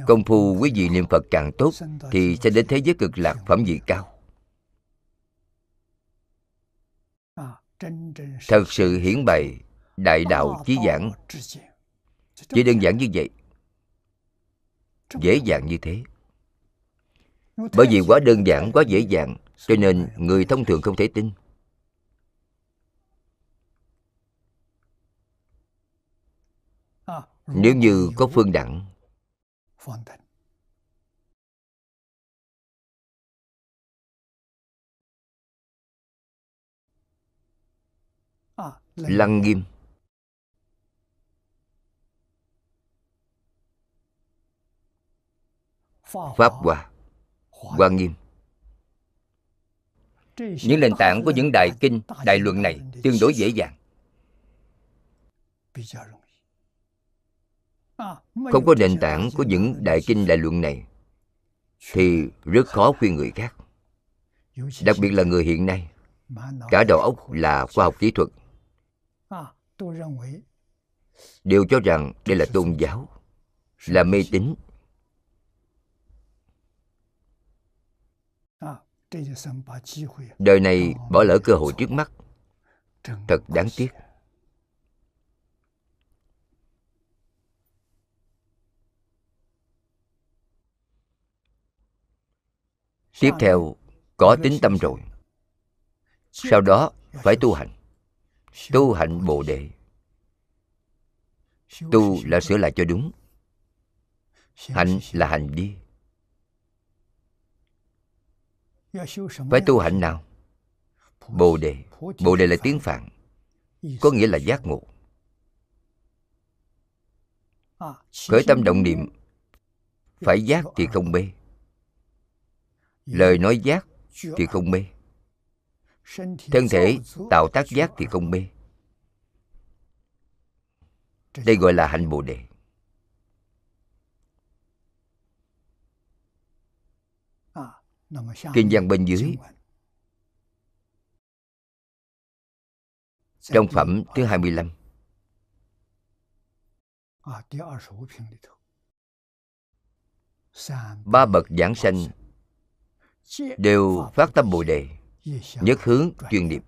Công phu quý vị niệm phật càng tốt thì sẽ đến thế giới cực lạc phẩm vị cao. Thật sự hiển bày đại đạo chí giảng. Chỉ đơn giản như vậy. Dễ dàng như thế. Bởi vì quá đơn giản, quá dễ dàng cho nên người thông thường không thể tin. Nếu như có phương đẳng, lăng nghiêm. Pháp hòa hoa nghiêm những nền tảng của những đại kinh đại luận này tương đối dễ dàng. Không có nền tảng của những đại kinh đại luận này thì rất khó khuyên người khác. Đặc biệt là người hiện nay. Cả đầu óc là khoa học kỹ thuật. Đều cho rằng đây là tôn giáo, là mê tín đời này bỏ lỡ cơ hội trước mắt. thật đáng tiếc. tiếp theo có tính tâm rồi. Sau đó phải tu hành. Tu hạnh bồ đề. tu là sửa lại cho đúng. hạnh là hành vi phải tu hạnh nào? Bồ đề. Bồ đề là tiếng phạn, có nghĩa là giác ngộ. Khởi tâm động niệm, phải giác thì không mê. Lời nói giác thì không mê. Thân thể tạo tác giác thì không mê. Đây gọi là hạnh bồ đề. Kinh văn bên dưới. Trong phẩm thứ 25 ba bậc giảng sanh đều phát tâm bồ đề nhất hướng chuyên niệm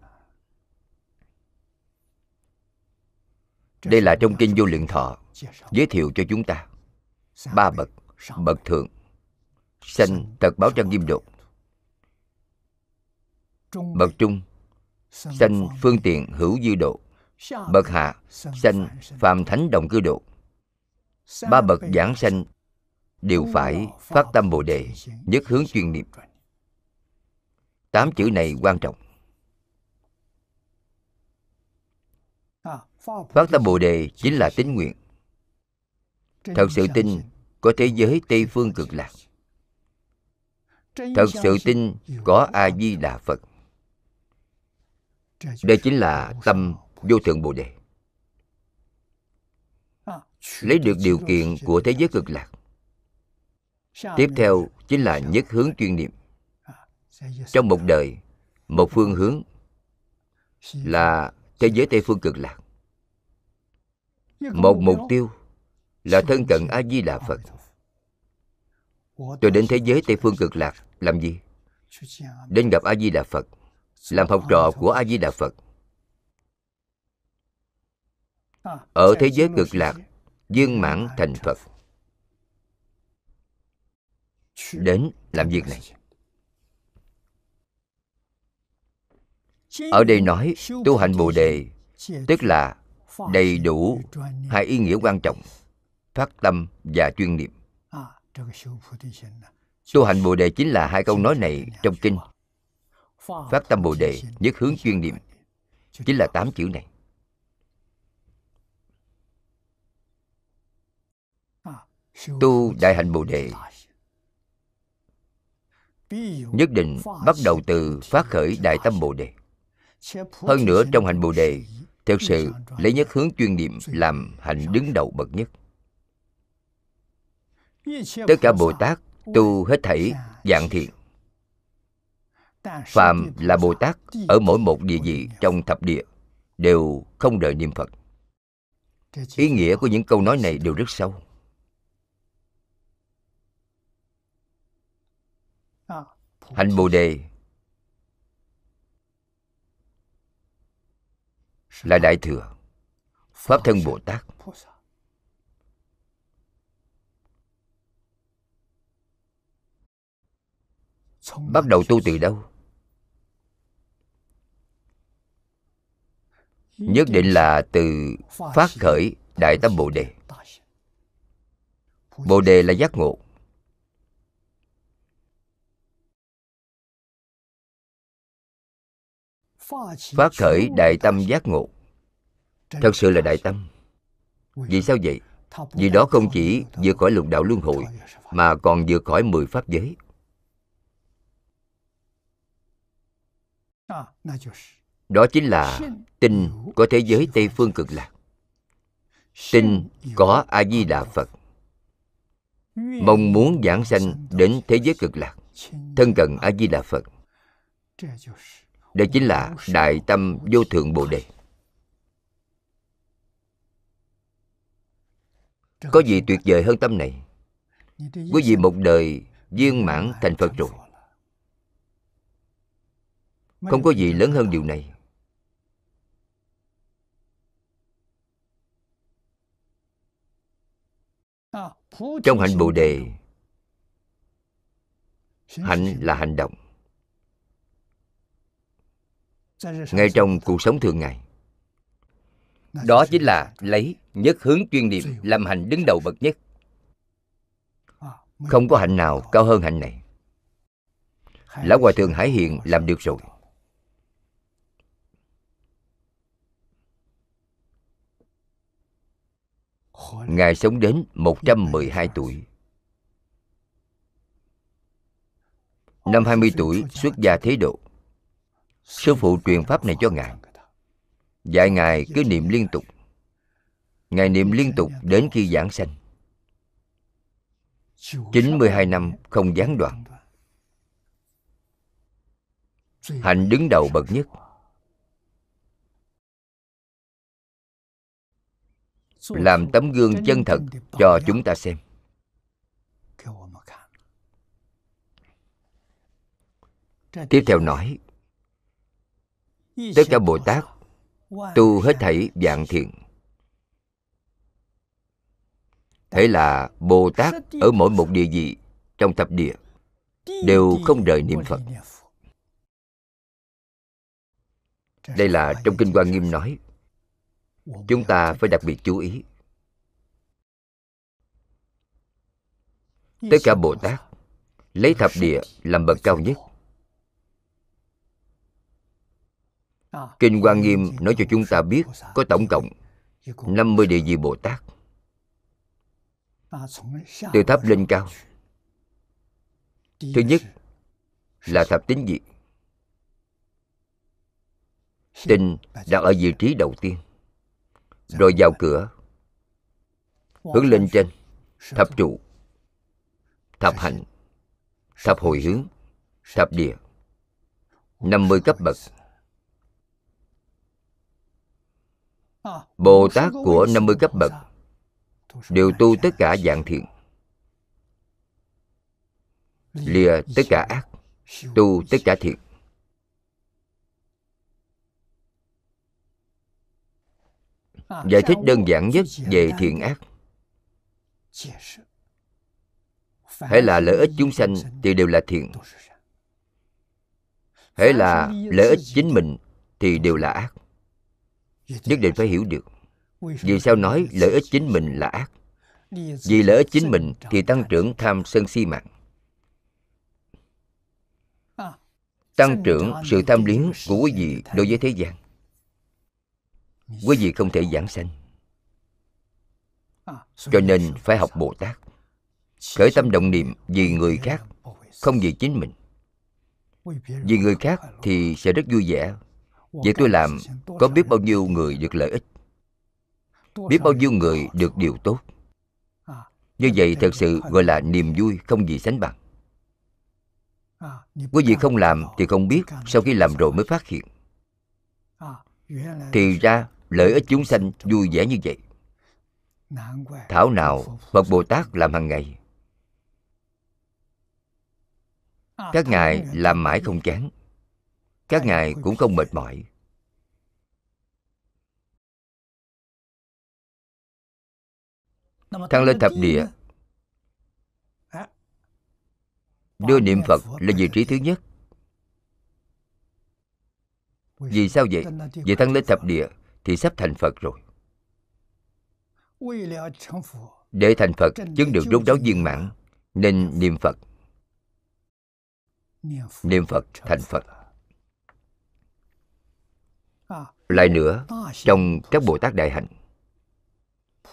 đây là trong kinh vô lượng thọ giới thiệu cho chúng ta ba bậc bậc thượng sanh tật báo trang nghiêm độ bậc trung, sanh phương tiện hữu dư độ. Bậc hạ, sanh phàm thánh đồng cư độ. Ba bậc giảng sanh đều phải phát tâm bồ đề, nhất hướng chuyên niệm tám chữ này quan trọng. Phát tâm bồ đề chính là tín nguyện. Thật sự tin, có thế giới tây phương cực lạc thật sự tin có a di đà phật. Đây chính là tâm vô thượng bồ đề. Lấy được điều kiện của thế giới cực lạc. Tiếp theo chính là nhất hướng chuyên niệm. Trong một đời một phương hướng là thế giới tây phương cực lạc. Một mục tiêu là thân cận a di đà phật. Tôi đến thế giới tây phương cực lạc làm gì? Đến gặp a di đà phật làm học trò của a di đà phật ở thế giới cực lạc viên mãn thành phật. Đến làm việc này. ở đây nói tu hành bồ đề tức là đầy đủ hai ý nghĩa quan trọng phát tâm và chuyên niệm tu hành bồ đề chính là hai câu nói này trong kinh. Phát tâm bồ đề, nhất hướng chuyên niệm. Chính là tám chữ này. Tu đại hạnh bồ đề. Nhất định bắt đầu từ phát khởi đại tâm bồ đề. Hơn nữa trong hành bồ đề, thực sự lấy nhất hướng chuyên niệm làm hạnh đứng đầu bậc nhất. Tất cả bồ tát tu hết thảy dạng thiện. Phàm là bồ tát ở mỗi một địa vị trong thập địa đều không đợi niệm phật. Ý nghĩa của những câu nói này đều rất sâu. Hạnh bồ đề là đại thừa, pháp thân bồ tát. Bắt đầu tu từ đâu? Nhất định là từ phát khởi đại tâm bồ đề. bồ đề là giác ngộ. Phát khởi đại tâm giác ngộ. thật sự là đại tâm. Vì sao vậy? Vì đó không chỉ vượt khỏi lục đạo luân hồi mà còn vượt khỏi mười pháp giới đó chính là tin có thế giới tây phương cực lạc. Tin có a di đà phật. Mong muốn giảng sanh đến thế giới cực lạc, thân cận a di đà phật. Đây chính là đại tâm vô thượng bồ đề. Có gì tuyệt vời hơn tâm này? Quý vị một đời viên mãn thành phật rồi không có gì lớn hơn điều này. Trong hạnh bồ đề hạnh là hành động. Ngay trong cuộc sống thường ngày đó chính là lấy nhất hướng chuyên niệm làm hạnh đứng đầu bậc nhất. Không có hạnh nào cao hơn hạnh này. Lão hòa thượng hải hiền làm được rồi Ngài sống đến 112 tuổi. Năm 20 tuổi, xuất gia thế độ. Sư phụ truyền pháp này cho Ngài. Dạy Ngài cứ niệm liên tục. Ngài niệm liên tục đến khi giảng sanh. 92 năm không gián đoạn. Hạnh đứng đầu bậc nhất. Làm tấm gương chân thật cho chúng ta xem. Tiếp theo nói Tất cả Bồ Tát tu hết thảy dạng thiện. Thế là Bồ Tát ở mỗi một địa vị trong thập địa đều không rời niệm Phật. Đây là trong Kinh Quan Nghiêm nói Chúng ta phải đặc biệt chú ý. Tất cả Bồ Tát Lấy thập địa làm bậc cao nhất. Kinh Quan Nghiêm nói cho chúng ta biết có tổng cộng 50 địa vị Bồ Tát. Từ thấp lên cao. Thứ nhất là thập tín vị. Tinh đặt ở vị trí đầu tiên. Rồi vào cửa. Hướng lên trên, Thập trụ, Thập hạnh Thập hồi hướng, Thập địa 50 cấp bậc. Bồ Tát của 50 cấp bậc Đều tu tất cả dạng thiện, Lìa tất cả ác, Tu tất cả thiện. Giải thích đơn giản nhất về thiện ác. Hãy là lợi ích chúng sanh thì đều là thiện. Hãy là lợi ích chính mình thì đều là ác. Nhất định phải hiểu được. Vì sao nói lợi ích chính mình là ác? Vì lợi ích chính mình thì tăng trưởng tham sân si mạng. Tăng trưởng sự tham luyến của quý vị đối với thế gian quý vị không thể giảng sanh. Cho nên phải học bồ tát. Khởi tâm động niệm vì người khác, không vì chính mình. Vì người khác thì sẽ rất vui vẻ. Vậy tôi làm, có biết bao nhiêu người được lợi ích? Biết bao nhiêu người được điều tốt? Như vậy thật sự gọi là niềm vui không gì sánh bằng. Quý vị không làm thì không biết, Sau khi làm rồi mới phát hiện. Thì ra lợi ích chúng sanh vui vẻ như vậy. Thảo nào Phật Bồ Tát làm hàng ngày? Các ngài làm mãi không chán. Các ngài cũng không mệt mỏi. Thăng lên thập địa. Đưa niệm phật là vị trí thứ nhất. Vì sao vậy? Vì thăng lên thập địa thì sắp thành phật rồi. Để thành phật chứng được rốt ráo viên mãn nên niệm phật. niệm phật. Thành phật. Lại nữa trong các bồ tát đại hạnh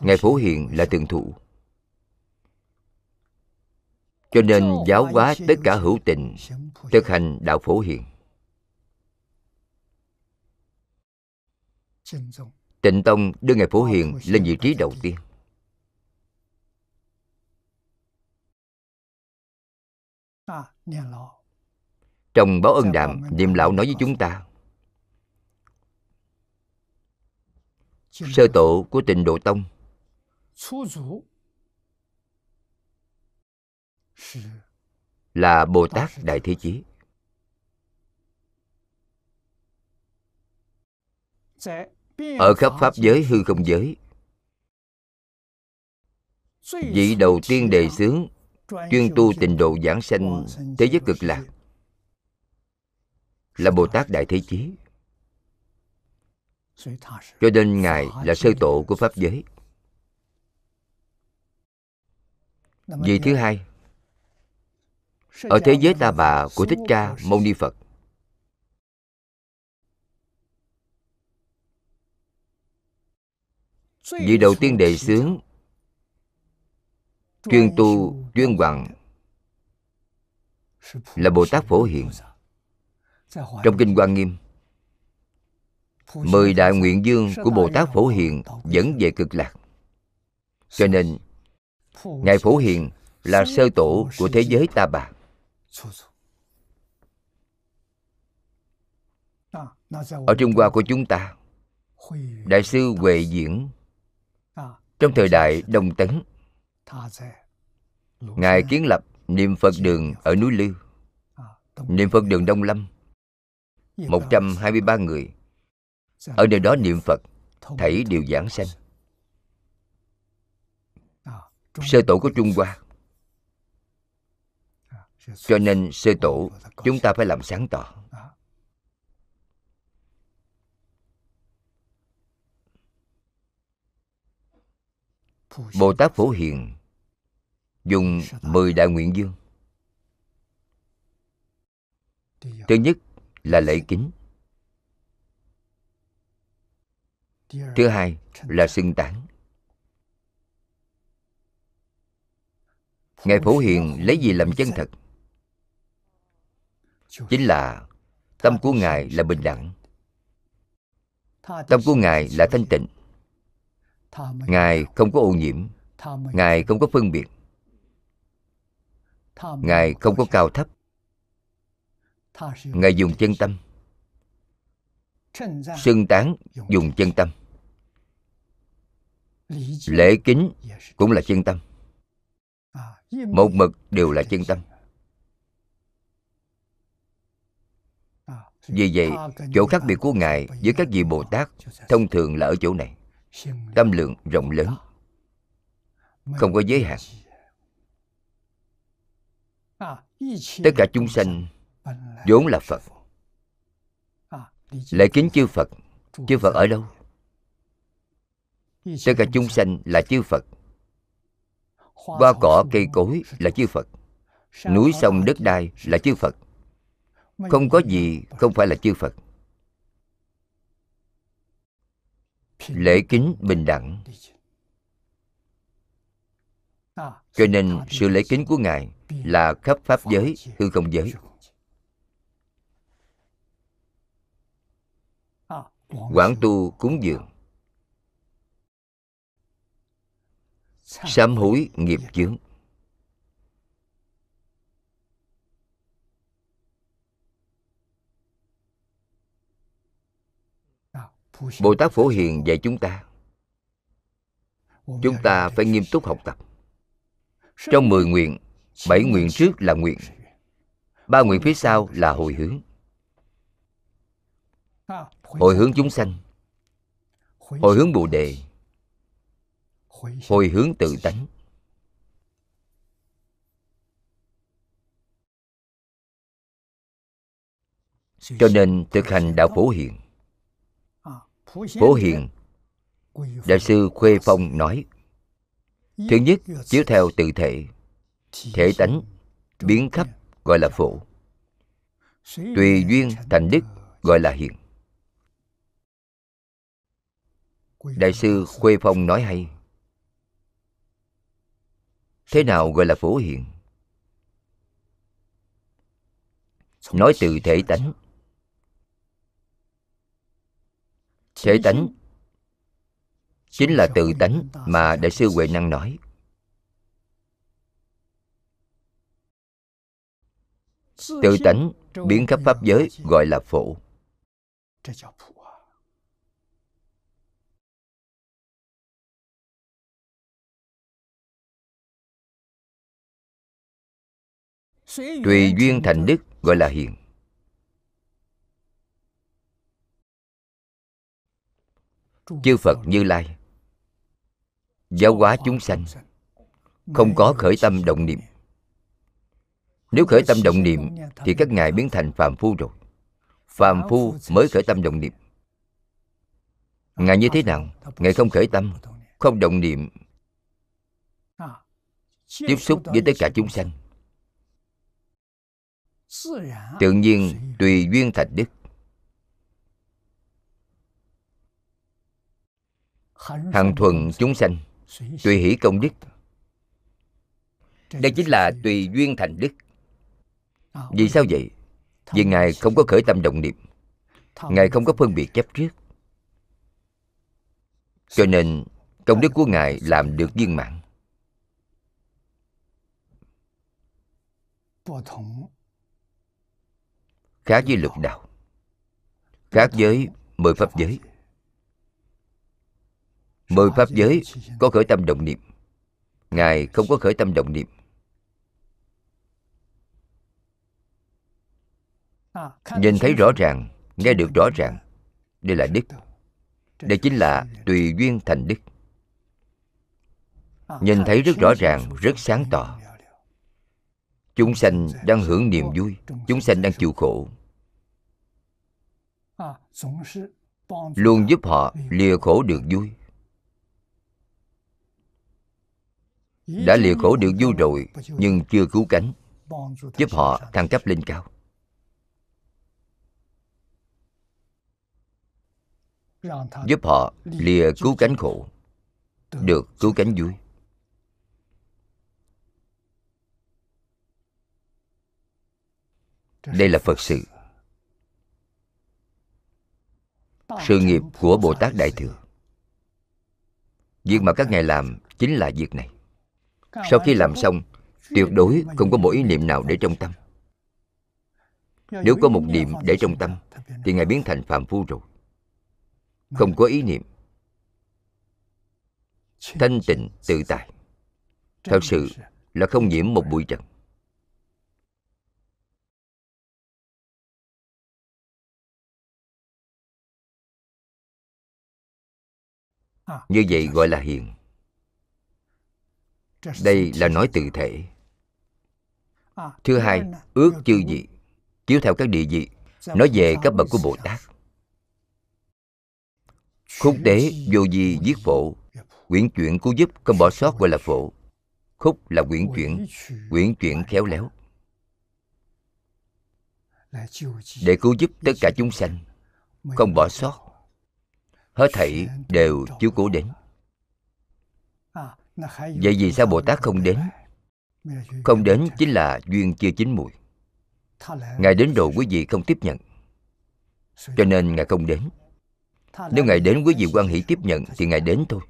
ngài phổ hiền là tường thủ cho nên giáo hóa tất cả hữu tình thực hành đạo phổ hiền tịnh tông đưa ngài phổ hiền lên vị trí đầu tiên. Trong báo ân đàm niệm lão nói với chúng ta sơ tổ của tịnh độ tông là bồ tát đại thế chí ở khắp pháp giới hư không giới. vị đầu tiên đề xướng chuyên tu tịnh độ giảng sanh thế giới cực lạc là bồ tát đại thế chí. Cho nên ngài là sơ tổ của pháp giới. Vị thứ hai ở thế giới ta bà của thích ca mâu ni phật vị đầu tiên đề xướng chuyên tu chuyên hoàng là bồ tát phổ hiền. Trong kinh quan nghiêm mười đại nguyện dương của bồ tát phổ hiền dẫn về cực lạc. Cho nên ngài phổ hiền là sơ tổ của thế giới ta bà. Ở trung hoa của chúng ta đại sư huệ diễn trong thời đại đông tấn, ngài kiến lập niệm phật đường ở núi lư, niệm phật đường đông lâm 123 người. Ở nơi đó niệm phật, thảy đều giảng sanh. Sơ tổ của trung hoa. Cho nên sơ tổ, chúng ta phải làm sáng tỏ. Bồ tát phổ hiền, dùng mười đại nguyện dương. Thứ nhất là lễ kính. Thứ hai là xưng tán. Ngài phổ hiền lấy gì làm chân thật? Chính là tâm của ngài là bình đẳng. Tâm của ngài là thanh tịnh ngài không có ô nhiễm. Ngài không có phân biệt. Ngài không có cao thấp. Ngài dùng chân tâm. Xưng tán dùng chân tâm. Lễ kính cũng là chân tâm. Một mực đều là chân tâm. Vì vậy chỗ khác biệt của ngài với các vị bồ tát thông thường là ở chỗ này tâm lượng rộng lớn. không có giới hạn. Tất cả chúng sanh vốn là phật. Lễ kính chư phật. Chư phật ở đâu? Tất cả chúng sanh là chư phật. Hoa cỏ cây cối là chư phật. Núi sông đất đai là chư phật. Không có gì không phải là chư phật lễ kính bình đẳng. Cho nên sự lễ kính của ngài là khắp pháp giới, hư không giới. Quảng tu cúng dường. Sám hối nghiệp chướng. Bồ tát phổ hiền dạy chúng ta. Chúng ta phải nghiêm túc học tập. Trong mười nguyện, bảy nguyện trước là nguyện. Ba nguyện phía sau là hồi hướng. Hồi hướng chúng sanh. Hồi hướng bồ đề. Hồi hướng tự tánh. Cho nên thực hành đạo phổ hiền phổ hiền, đại sư khuê phong nói, thứ nhất, chiếu theo tự thể. Thể tánh biến khắp gọi là phổ. Tùy duyên thành đức gọi là hiền đại sư khuê phong nói hay, thế nào gọi là phổ hiền nói từ thể tánh thể tánh. chính là tự tánh mà đại sư huệ năng nói. Tự tánh biến khắp pháp giới gọi là phổ. Tùy duyên thành đức gọi là hiền chư phật như lai, giáo hóa chúng sanh, không có khởi tâm động niệm. Nếu khởi tâm động niệm thì các ngài biến thành phàm phu rồi. Phàm phu mới khởi tâm động niệm. Ngài như thế nào? Ngài không khởi tâm, không động niệm, tiếp xúc với tất cả chúng sanh. Tự nhiên tùy duyên thành đức. Hằng thuần chúng sanh, tùy hỷ công đức. Đây chính là tùy duyên thành đức. Vì sao vậy? Vì ngài không có khởi tâm động niệm. Ngài không có phân biệt chấp trước. Cho nên, công đức của ngài làm được viên mãn. Khác với lục đạo, khác với mười pháp giới mười pháp giới có khởi tâm động niệm. Ngài không có khởi tâm động niệm. Nhìn thấy rõ ràng, nghe được rõ ràng, đây là đức. Đây chính là tùy duyên thành đức. Nhìn thấy rất rõ ràng, rất sáng tỏ. Chúng sanh đang hưởng niềm vui, chúng sanh đang chịu khổ. Luôn giúp họ lìa khổ được vui. Đã lìa khổ được vui rồi, nhưng chưa cứu cánh. Giúp họ thăng cấp lên cao. Giúp họ lìa cứu cánh khổ. Được cứu cánh vui. Đây là phật sự. Sự nghiệp của bồ tát đại thừa. Việc mà các ngài làm chính là việc này sau khi làm xong, tuyệt đối không có một ý niệm nào để trong tâm. Nếu có một niệm để trong tâm, thì ngài biến thành phạm phu rồi. Không có ý niệm. Thanh tịnh tự tại. Thật sự là không nhiễm một bụi trần. Như vậy gọi là hiền đây là nói tự thể. Thứ hai, ước chư vị. Chiếu theo các địa vị, nói về các bậc của bồ tát khúc tế vô di viết phổ. Quyển chuyển cứu giúp không bỏ sót gọi là phổ. Khúc là quyển chuyển quyển chuyển khéo léo. Để cứu giúp tất cả chúng sanh, không bỏ sót. Hết thảy đều chiếu cố đến vậy vì sao bồ tát không đến? Không đến chính là duyên chưa chín mùi. Ngài đến rồi quý vị không tiếp nhận. Cho nên ngài không đến. Nếu ngài đến quý vị quan hỷ tiếp nhận thì ngài đến thôi.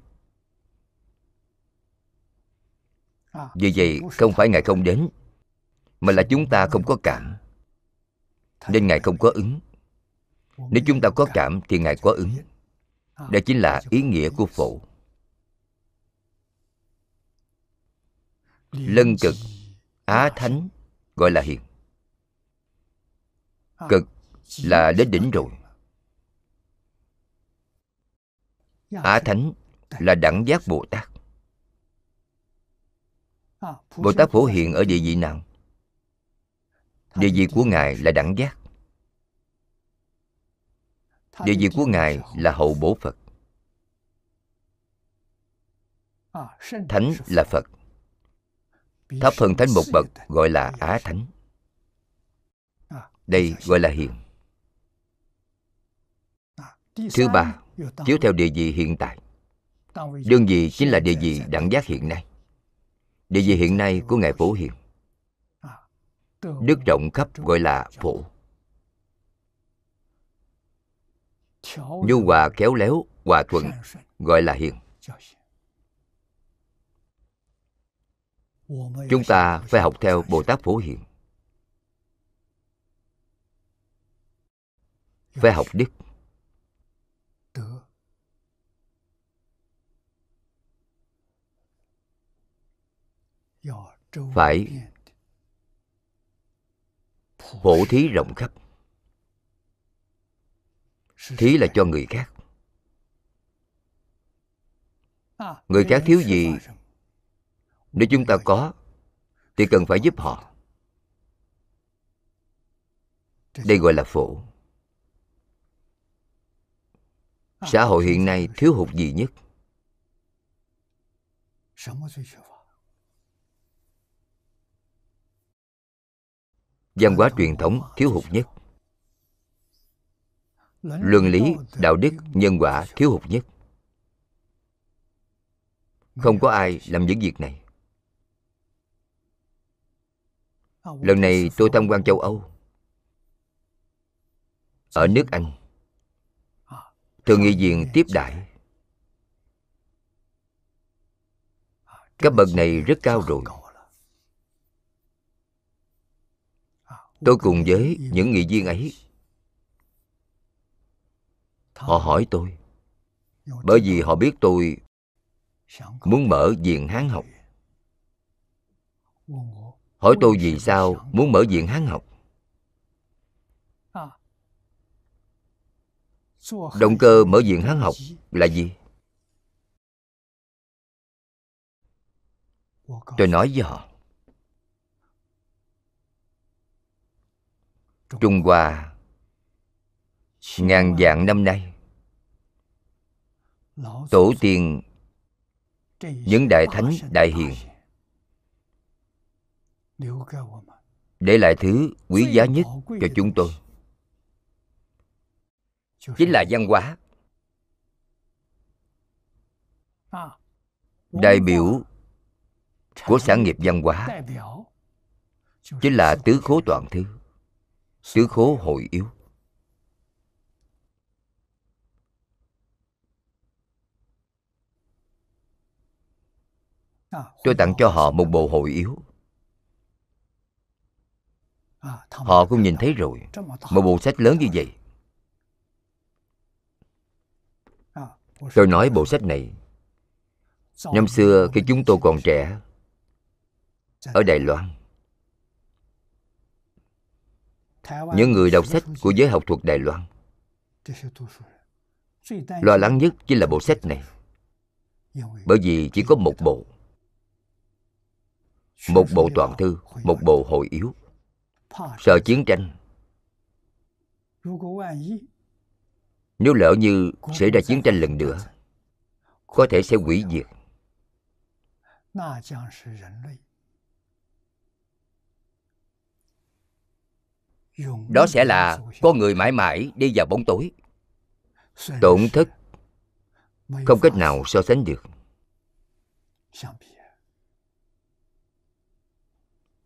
Vì vậy, không phải ngài không đến, mà là chúng ta không có cảm. Nên ngài không có ứng. Nếu chúng ta có cảm thì ngài có ứng. Đây chính là ý nghĩa của phổ. Lân cực. Á thánh, gọi là hiền. Cực là đến đỉnh rồi. Á thánh là đẳng giác bồ tát. Bồ tát phổ hiện ở địa vị nào? Địa vị của ngài là đẳng giác. Địa vị của ngài là hậu bổ phật. Thánh là phật thấp hơn thánh một bậc gọi là á thánh. Đây gọi là hiền. Thứ ba, chiếu theo địa vị hiện tại. Đương vị chính là địa vị đẳng giác hiện nay. Địa vị hiện nay của ngài phổ hiền. Đức rộng khắp gọi là phổ. Nhu hòa khéo léo, hòa thuận gọi là hiền. Chúng ta phải học theo bồ tát phổ hiền. Phải học đức. Phải phổ thí rộng khắp. Thí là cho người khác. Người khác thiếu gì nếu chúng ta có, thì cần phải giúp họ. Đây gọi là phổ. Xã hội hiện nay thiếu hụt gì nhất? Văn hóa truyền thống thiếu hụt nhất. Luân lý, đạo đức, nhân quả thiếu hụt nhất. Không có ai làm những việc này. Lần này tôi tham quan châu âu. Ở nước anh. Thượng nghị viện tiếp đại cấp bậc này rất cao rồi. Tôi cùng với những nghị viên ấy. Họ hỏi tôi, bởi vì họ biết tôi muốn mở viện hán học hỏi tôi vì sao muốn mở viện hán học? Động cơ mở viện hán học là gì? Tôi nói với họ. Trung hoa, ngàn vạn năm nay, tổ tiên, những đại thánh đại hiền để lại thứ quý giá nhất cho chúng tôi. Chính là văn hóa. Đại biểu của sản nghiệp văn hóa. chính là tứ khố toàn thư tứ khố hội yếu. Tôi tặng cho họ một bộ hội yếu họ cũng nhìn thấy rồi. Một bộ sách lớn như vậy. Tôi nói bộ sách này. Năm xưa khi chúng tôi còn trẻ, ở đài loan, những người đọc sách của giới học thuật đài loan, lo lắng nhất chính là bộ sách này. Bởi vì chỉ có một bộ một bộ toàn thư, một bộ hội yếu sợ chiến tranh. Nếu lỡ như xảy ra chiến tranh lần nữa, có thể sẽ hủy diệt. Đó sẽ là con người mãi mãi đi vào bóng tối. Tổn thất không cách nào so sánh được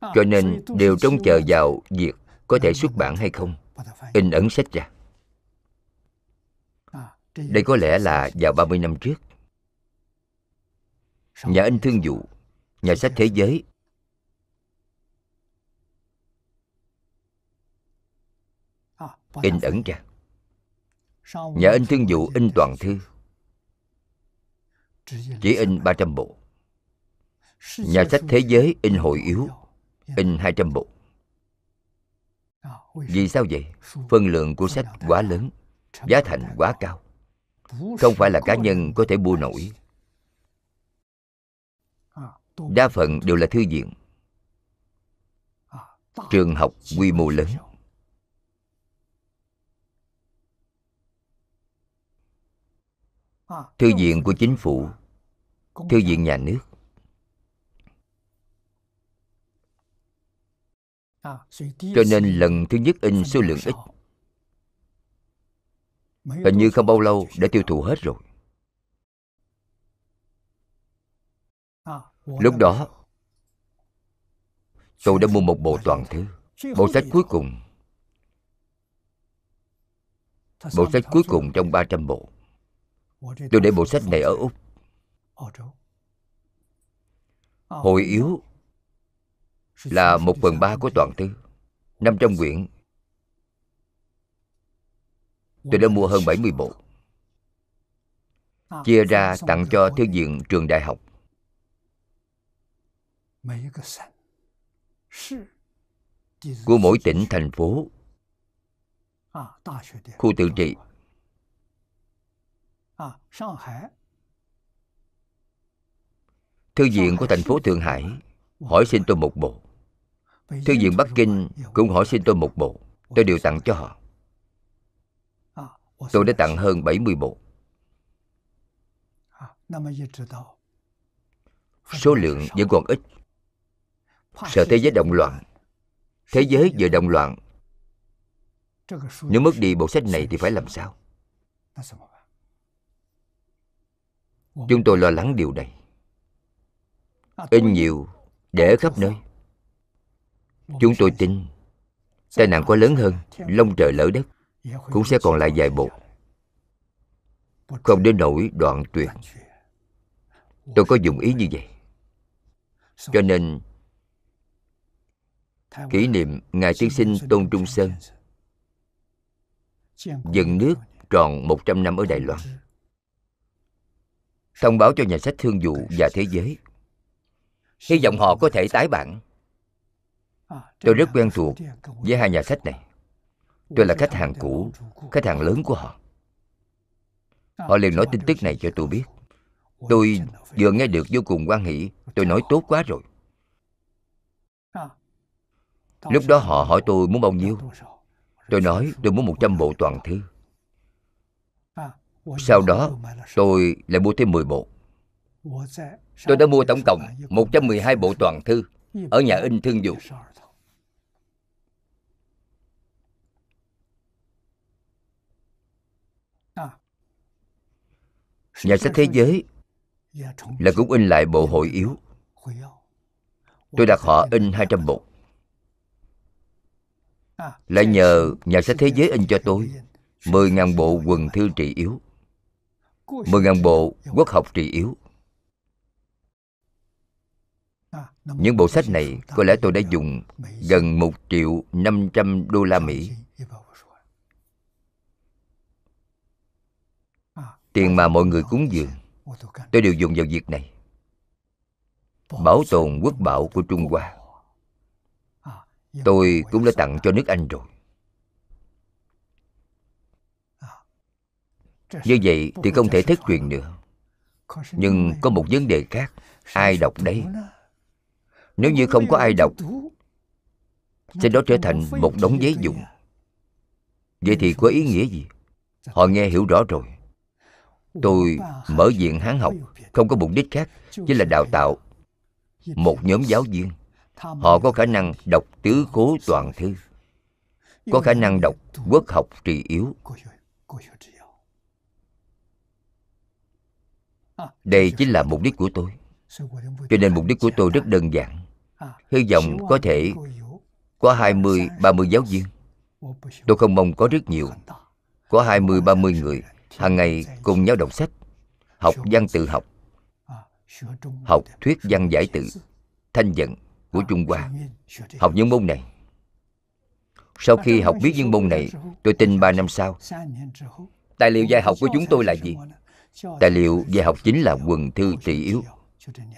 cho nên đều trông chờ vào việc có thể xuất bản hay không. In ấn sách ra. Đây có lẽ là vào 30 năm trước. Nhà in thương vụ Nhà sách thế giới. In ấn ra. Nhà in thương vụ in toàn thư. Chỉ in 300 bộ. Nhà sách thế giới in hội yếu In 200 bộ. Vì sao vậy? Phân lượng của sách quá lớn, Giá thành quá cao. Không phải là cá nhân có thể mua nổi. Đa phần đều là thư viện. Trường học quy mô lớn. Thư viện của chính phủ, thư viện nhà nước. Cho nên lần thứ nhất in số lượng ít. Hình như không bao lâu đã tiêu thụ hết rồi. Lúc đó, tôi đã mua một bộ toàn thư bộ sách cuối cùng. Bộ sách cuối cùng trong 300 bộ. Tôi để bộ sách này ở úc. Hồi yếu là một phần ba của toàn thư 500 quyển tôi đã mua hơn 70 bộ, chia ra tặng cho thư viện trường đại học. Của mỗi tỉnh, thành phố, khu tự trị. Thư viện của thành phố thượng hải hỏi xin tôi một bộ thư viện bắc kinh cũng hỏi xin tôi một bộ, tôi đều tặng cho họ. Tôi đã tặng hơn 70 bộ. Số lượng vẫn còn ít. Sợ thế giới động loạn. Thế giới vừa động loạn. Nếu mất đi bộ sách này thì phải làm sao? Chúng tôi lo lắng điều này. In nhiều để khắp nơi chúng tôi tin tai nạn có lớn hơn, lông trời lỡ đất, cũng sẽ còn lại vài bộ. Không đến nỗi đoạn tuyệt tôi có dùng ý như vậy. Cho nên, kỷ niệm ngài tiên sinh tôn trung sơn, dựng nước tròn 100 năm ở Đài Loan, thông báo cho nhà sách thương vụ và thế giới. Hy vọng họ có thể tái bản tôi rất quen thuộc với hai nhà sách này. Tôi là khách hàng cũ, khách hàng lớn của họ. Họ liền nói tin tức này cho tôi biết. Tôi vừa nghe được vô cùng quan hỷ. Tôi nói tốt quá rồi. Lúc đó họ hỏi tôi muốn bao nhiêu. Tôi nói tôi muốn 100 bộ toàn thư. Sau đó, tôi lại mua thêm 10 bộ. Tôi đã mua tổng cộng 112 bộ toàn thư ở nhà in thương vụ. Nhà sách thế giới là cũng in lại bộ hội yếu. Tôi đặt họ in 200 bộ. Lại nhờ nhà sách thế giới in cho tôi 10.000 bộ quần thư trị yếu 10.000 bộ quốc học trị yếu Những bộ sách này có lẽ tôi đã dùng gần 1 triệu 500 đô la Mỹ. Tiền mà mọi người cúng dường, tôi đều dùng vào việc này. Bảo tồn quốc bảo của Trung Hoa. Tôi cũng đã tặng cho nước Anh rồi. Như vậy thì không thể thất truyền nữa. Nhưng có một vấn đề khác, ai đọc đấy? Nếu như không có ai đọc Sẽ đó trở thành một đống giấy dụng Vậy thì có ý nghĩa gì? Họ nghe hiểu rõ rồi Tôi mở viện hán học Không có mục đích khác Chỉ là đào tạo Một nhóm giáo viên. Họ có khả năng đọc tứ cố toàn thư Có khả năng đọc quốc học trì yếu. Đây chính là mục đích của tôi. Cho nên mục đích của tôi rất đơn giản. Hy vọng có thể có 20, 30 giáo viên. Tôi không mong có rất nhiều. Có 20, 30 người hàng ngày cùng nhau đọc sách, Học văn tự học Học thuyết văn giải tự, Thanh vận của Trung Hoa. Học những môn này. Sau khi học biết những môn này, Tôi tin 3 năm sau, Tài liệu dạy học của chúng tôi là gì? Tài liệu dạy học chính là quần thư trị yếu.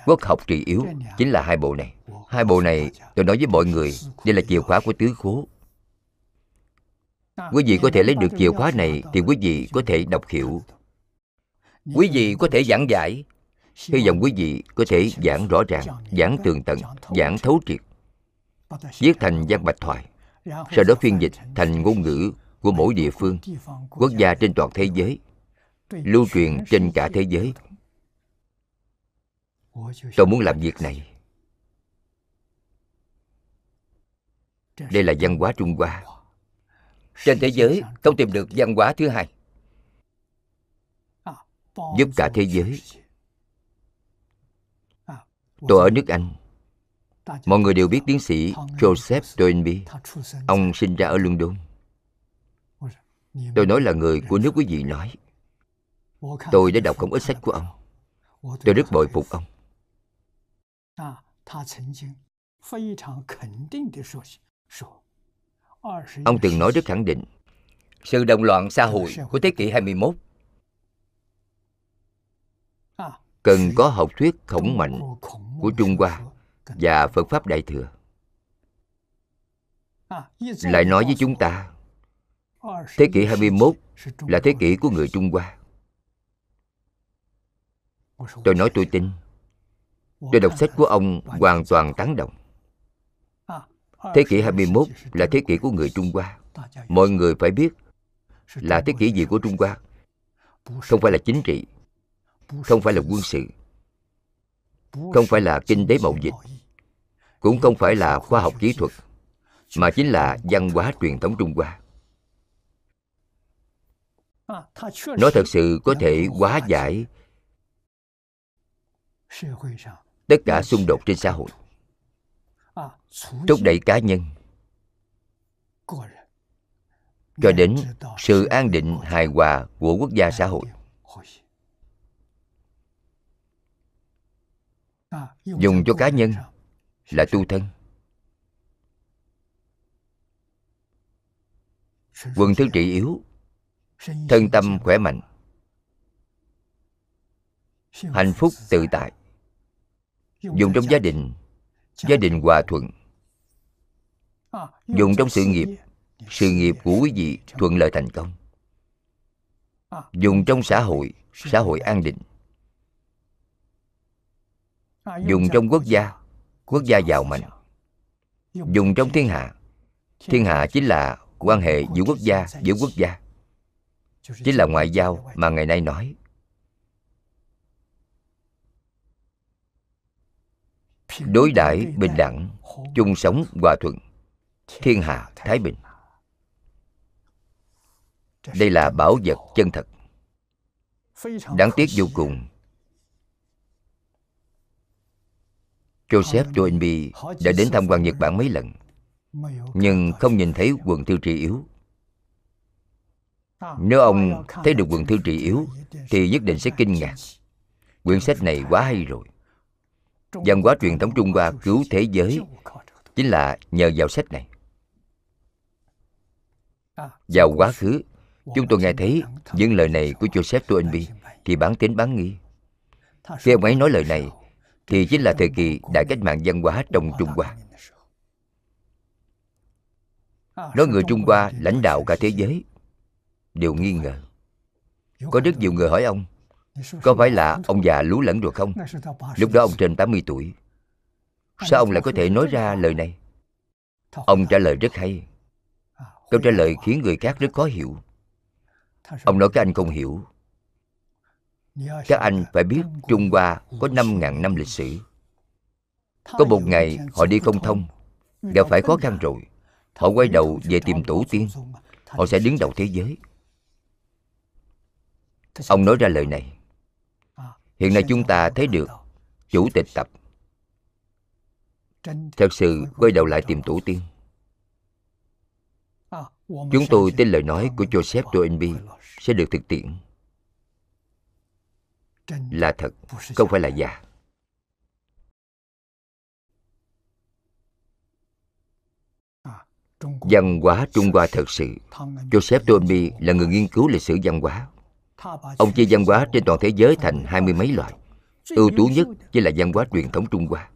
Quốc học trị yếu chính là hai bộ này. Hai bộ này tôi nói với mọi người, Đây là chìa khóa của tứ khố. Quý vị có thể lấy được chìa khóa này Thì quý vị có thể đọc hiểu. Quý vị có thể giảng giải. Hy vọng quý vị có thể giảng rõ ràng, Giảng tường tận, Giảng thấu triệt. Viết thành văn bạch thoại. Sau đó phiên dịch thành ngôn ngữ Của mỗi địa phương, Quốc gia trên toàn thế giới, Lưu truyền trên cả thế giới. Tôi muốn làm việc này. Đây là văn hóa Trung Hoa. Trên thế giới không tìm được văn hóa thứ hai. Giúp cả thế giới. Tôi ở nước Anh. Mọi người đều biết tiến sĩ Joseph Toynbee. Ông sinh ra ở London. Tôi nói là người của nước quý vị nói. Tôi đã đọc không ít sách của ông. Tôi rất bội phục ông. Ông từng nói rất khẳng định. Sự động loạn xã hội của thế kỷ 21 Cần có học thuyết khổng mạnh của Trung Hoa và Phật Pháp Đại Thừa. Lại nói với chúng ta Thế kỷ 21 là thế kỷ của người Trung Hoa. Tôi nói tôi tin. Tôi đọc sách của ông hoàn toàn tán đồng Thế kỷ 21 là thế kỷ của người Trung Hoa. Mọi người phải biết là thế kỷ gì của Trung Hoa. Không phải là chính trị, không phải là quân sự, không phải là kinh tế mậu dịch, cũng không phải là khoa học kỹ thuật, mà chính là văn hóa truyền thống trung hoa. Nó thật sự có thể hóa giải tất cả xung đột trên xã hội thúc đẩy cá nhân. Cho đến sự an định hài hòa của quốc gia xã hội. Dùng cho cá nhân là tu thân. Quân thứ trị yếu. thân tâm khỏe mạnh. Hạnh phúc tự tại. dùng trong gia đình gia đình hòa thuận. Dùng trong sự nghiệp sự nghiệp của quý vị thuận lợi thành công. Dùng trong xã hội xã hội an định. Dùng trong quốc gia quốc gia giàu mạnh. Dùng trong thiên hạ. Thiên hạ chính là quan hệ giữa quốc gia, giữa quốc gia. Chính là ngoại giao mà ngày nay nói. Đối đãi bình đẳng, chung sống hòa thuận. Thiên hạ, thái bình. Đây là bảo vật chân thật. Đáng tiếc vô cùng. Joseph joinby đã đến thăm quan nhật bản mấy lần, nhưng không nhìn thấy quần thư trị yếu. Nếu ông thấy được quần thư trị yếu, thì nhất định sẽ kinh ngạc. Quyển sách này quá hay rồi văn hóa truyền thống trung hoa cứu thế giới chính là nhờ vào sách này. Vào quá khứ, chúng tôi nghe thấy những lời này của joseph toynbee thì bán tính bán nghi. Khi ông ấy nói lời này, thì chính là thời kỳ đại cách mạng văn hóa trong trung hoa. Nói người trung hoa lãnh đạo cả thế giới. Đều nghi ngờ. Có rất nhiều người hỏi ông có phải là ông già lú lẫn rồi không? lúc đó ông trên 80 tuổi. Sao ông lại có thể nói ra lời này? Ông trả lời rất hay. Câu trả lời khiến người khác rất khó hiểu. Ông nói các anh không hiểu. Các anh phải biết trung hoa có 5.000 năm lịch sử. Có một ngày họ đi không thông gặp phải khó khăn rồi. Họ quay đầu về tìm tổ tiên. họ sẽ đứng đầu thế giới. Ông nói ra lời này hiện nay chúng ta thấy được chủ tịch tập. Thật sự quay đầu lại tìm tổ tiên. Chúng tôi tin lời nói của joseph toynbee sẽ được thực tiễn. Là thật, không phải là giả. Văn hóa trung hoa thật sự. Joseph toynbee là người nghiên cứu lịch sử văn hóa ông chia văn hóa trên toàn thế giới thành hai mươi mấy loại. Ưu tú nhất chính là văn hóa truyền thống trung hoa.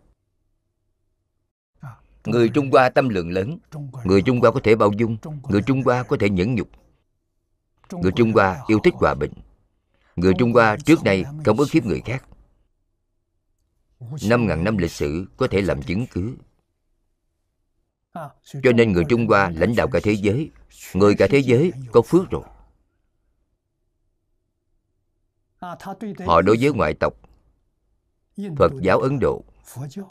Người trung hoa tâm lượng lớn. Người trung hoa có thể bao dung. Người trung hoa có thể nhẫn nhục. Người trung hoa yêu thích hòa bình. Người trung hoa trước nay không ức hiếp người khác. Năm ngàn năm lịch sử có thể làm chứng cứ. Cho nên người trung hoa lãnh đạo cả thế giới. Người cả thế giới có phước rồi họ đối với ngoại tộc. Phật giáo ấn độ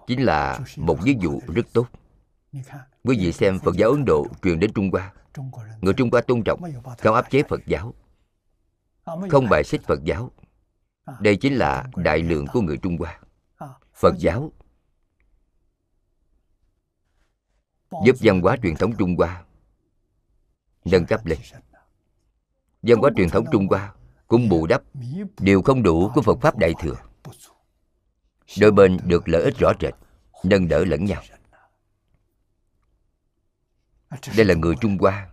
chính là một ví dụ rất tốt. Quý vị xem phật giáo ấn độ truyền đến trung hoa. Người trung hoa tôn trọng không áp chế phật giáo không bài xích phật giáo. Đây chính là đại lượng của người trung hoa. Phật giáo giúp văn hóa truyền thống trung hoa nâng cấp lên. văn hóa truyền thống trung hoa cũng bù đắp điều không đủ của phật pháp đại thừa. Đôi bên được lợi ích rõ rệt, nâng đỡ lẫn nhau. Đây là người trung hoa.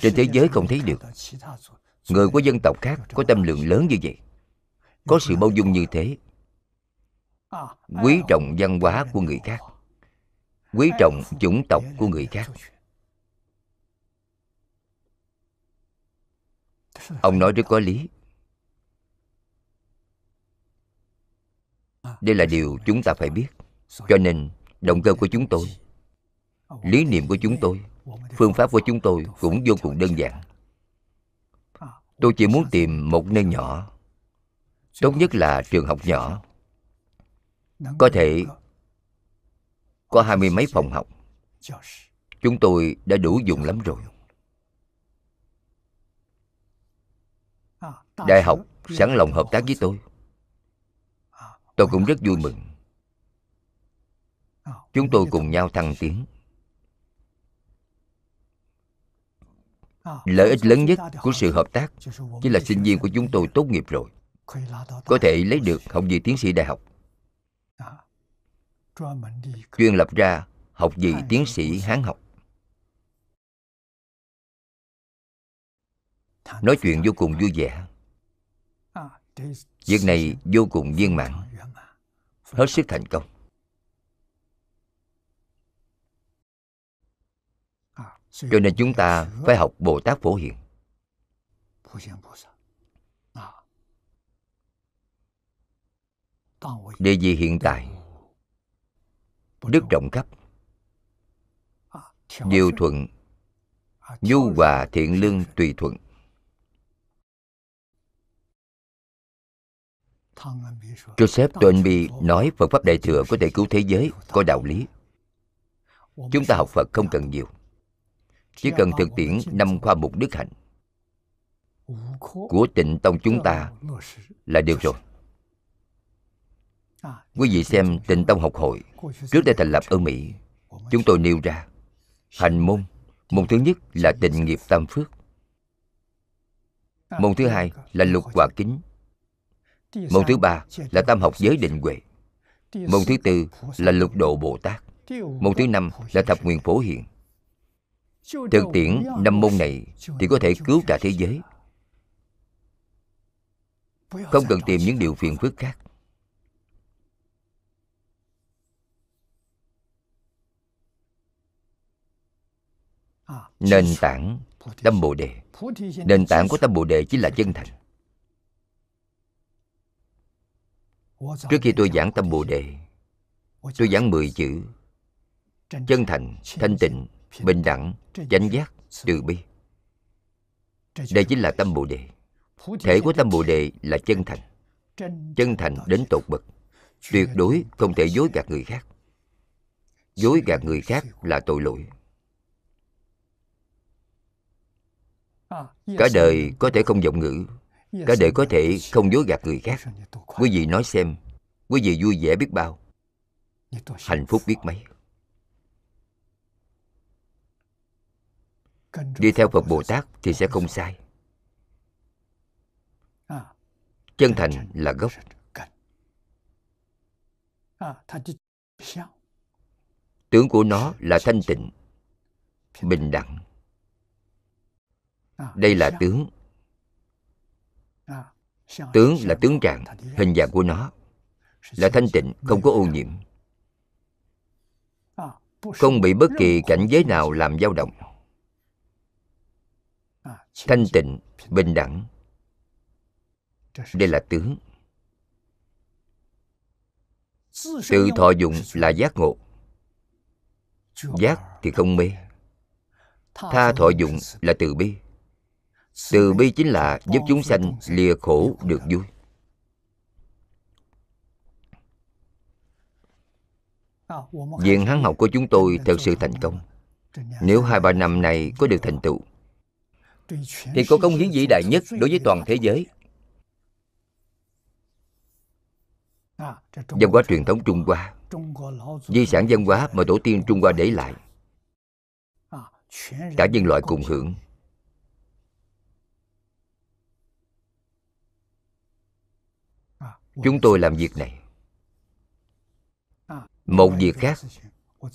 Trên thế giới không thấy được. Người của dân tộc khác có tâm lượng lớn như vậy. Có sự bao dung như thế. Quý trọng văn hóa của người khác. Quý trọng chủng tộc của người khác. Ông nói rất có lý. Đây là điều chúng ta phải biết. Cho nên, động cơ của chúng tôi, lý niệm của chúng tôi, phương pháp của chúng tôi cũng vô cùng đơn giản. Tôi chỉ muốn tìm một nơi nhỏ, tốt nhất là trường học nhỏ. Có thể có hai mươi mấy phòng học. Chúng tôi đã đủ dùng lắm rồi. Đại học sẵn lòng hợp tác với tôi. Tôi cũng rất vui mừng. Chúng tôi cùng nhau thăng tiến. Lợi ích lớn nhất của sự hợp tác chính là sinh viên của chúng tôi tốt nghiệp rồi. Có thể lấy được học vị tiến sĩ đại học. Chuyên lập ra học vị tiến sĩ hán học. Nói chuyện vô cùng vui vẻ việc này vô cùng viên mãn. Hết sức thành công. Cho nên chúng ta phải học bồ tát phổ hiền. Địa vị hiện tại, đức rộng khắp điều thuận Du hòa thiện lương tùy thuận. Joseph Toynbee nói Phật Pháp Đại Thừa có thể cứu thế giới, có đạo lý. Chúng ta học Phật không cần nhiều. Chỉ cần thực tiễn năm khoa mục đức hạnh của tịnh tông chúng ta là được rồi. Quý vị xem tịnh tông học hội trước đây thành lập ở Mỹ, chúng tôi nêu ra hành môn. Môn thứ nhất là tịnh nghiệp tam phước. Môn thứ hai là lục quả kính Môn thứ ba là tam học giới định huệ. Môn thứ tư là lục độ Bồ Tát. Môn thứ năm là thập nguyện phổ hiện Thực tiễn năm môn này thì có thể cứu cả thế giới. Không cần tìm những điều phiền phức khác. Nền tảng tâm Bồ Đề. Nền tảng của tâm Bồ Đề chính là chân thành. Trước khi tôi giảng tâm Bồ Đề Tôi giảng 10 chữ. Chân thành, thanh tịnh, bình đẳng, chánh giác, từ bi. Đây chính là tâm Bồ Đề. Thể của tâm Bồ Đề là chân thành. Chân thành đến tột bậc. Tuyệt đối không thể dối gạt người khác. Dối gạt người khác là tội lỗi. Cả đời có thể không giọng ngữ. Cả đời có thể không dối gạt người khác. Quý vị nói xem Quý vị vui vẻ biết bao. Hạnh phúc biết mấy. Đi theo Phật Bồ Tát thì sẽ không sai. Chân thành là gốc. Tướng của nó là thanh tịnh Bình đẳng. Đây là tướng Tướng là tướng trạng Hình dạng của nó Là thanh tịnh, không có ô nhiễm. Không bị bất kỳ cảnh giới nào làm dao động. Thanh tịnh, bình đẳng. Đây là tướng. Tự thọ dụng là giác ngộ. Giác thì không mê. Tha thọ dụng là từ bi từ bi chính là giúp chúng sanh lìa khổ được vui. Viện hán học của chúng tôi thật sự thành công. Nếu hai ba năm này có được thành tựu, Thì có công hiến vĩ đại nhất đối với toàn thế giới. Văn hóa truyền thống Trung Hoa, Di sản văn hóa mà tổ tiên Trung Hoa để lại, Cả nhân loại cùng hưởng. Chúng tôi làm việc này. Một việc khác,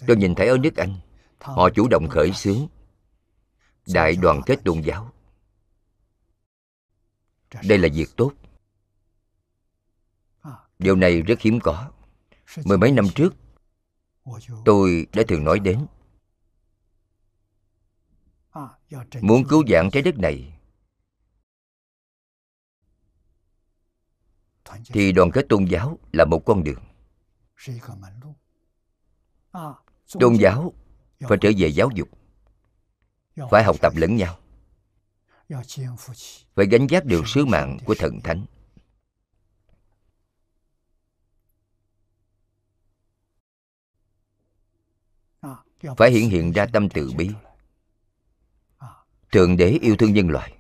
tôi nhìn thấy ở nước anh, họ chủ động khởi xướng đại đoàn kết tôn giáo. Đây là việc tốt. Điều này rất hiếm có. Mười mấy năm trước, tôi đã thường nói đến, muốn cứu vãn trái đất này thì đoàn kết tôn giáo là một con đường. À, tôn giáo phải trở về giáo dục phải học tập lẫn nhau. Phải gánh vác được sứ mạng của thần thánh. Phải hiện hiện ra tâm từ bi. thượng đế yêu thương nhân loại.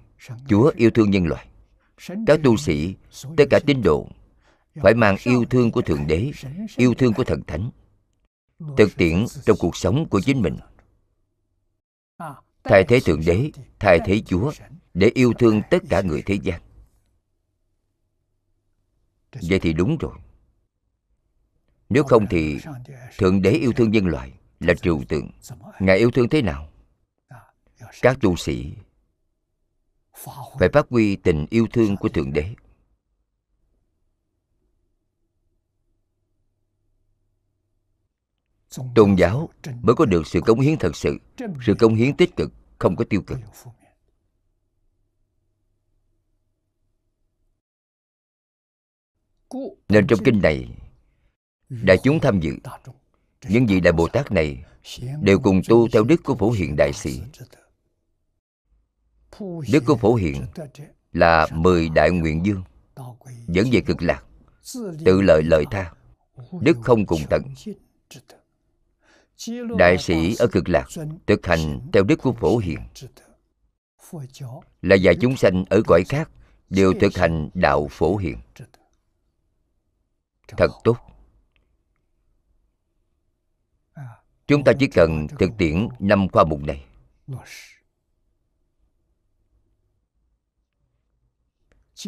Chúa yêu thương nhân loại các tu sĩ tất cả tín đồ phải mang yêu thương của thượng đế yêu thương của thần thánh thực tiễn trong cuộc sống của chính mình. Thay thế thượng đế thay thế chúa để yêu thương tất cả người thế gian. Vậy thì đúng rồi. Nếu không thì thượng đế yêu thương nhân loại là trừu tượng. Ngài yêu thương thế nào? Các tu sĩ phải phát huy tình yêu thương của thượng đế. Tôn giáo mới có được sự cống hiến thật sự. Sự cống hiến tích cực, không có tiêu cực. Nên trong kinh này, đại chúng tham dự, những vị đại bồ tát này đều cùng tu theo đức của phổ hiền đại sĩ đức của phổ hiện là mười đại nguyện dương, dẫn về cực lạc, tự lợi lợi tha. Đức không cùng tận, đại sĩ ở cực lạc thực hành theo đức của phổ hiện là dạy chúng sanh ở cõi khác đều thực hành đạo phổ hiện thật tốt. Chúng ta chỉ cần thực tiễn năm khoa mục này.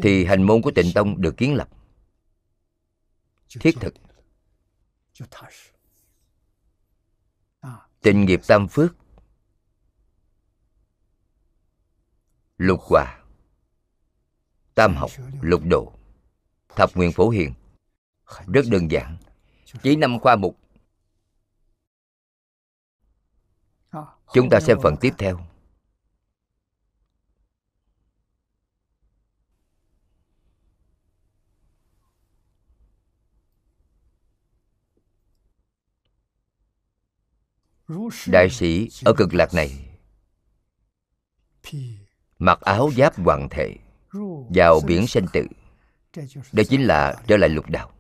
Thì hành môn của tịnh tông được kiến lập. Thiết thực. Tình nghiệp tam phước. Lục hòa. Tam học, lục độ. Thập nguyện phổ hiền. Rất đơn giản. Chỉ năm khoa mục. Chúng ta xem phần tiếp theo. Đại sĩ ở cực lạc này mặc áo giáp hoàng thể vào biển sanh tử. Đây chính là trở lại lục đạo.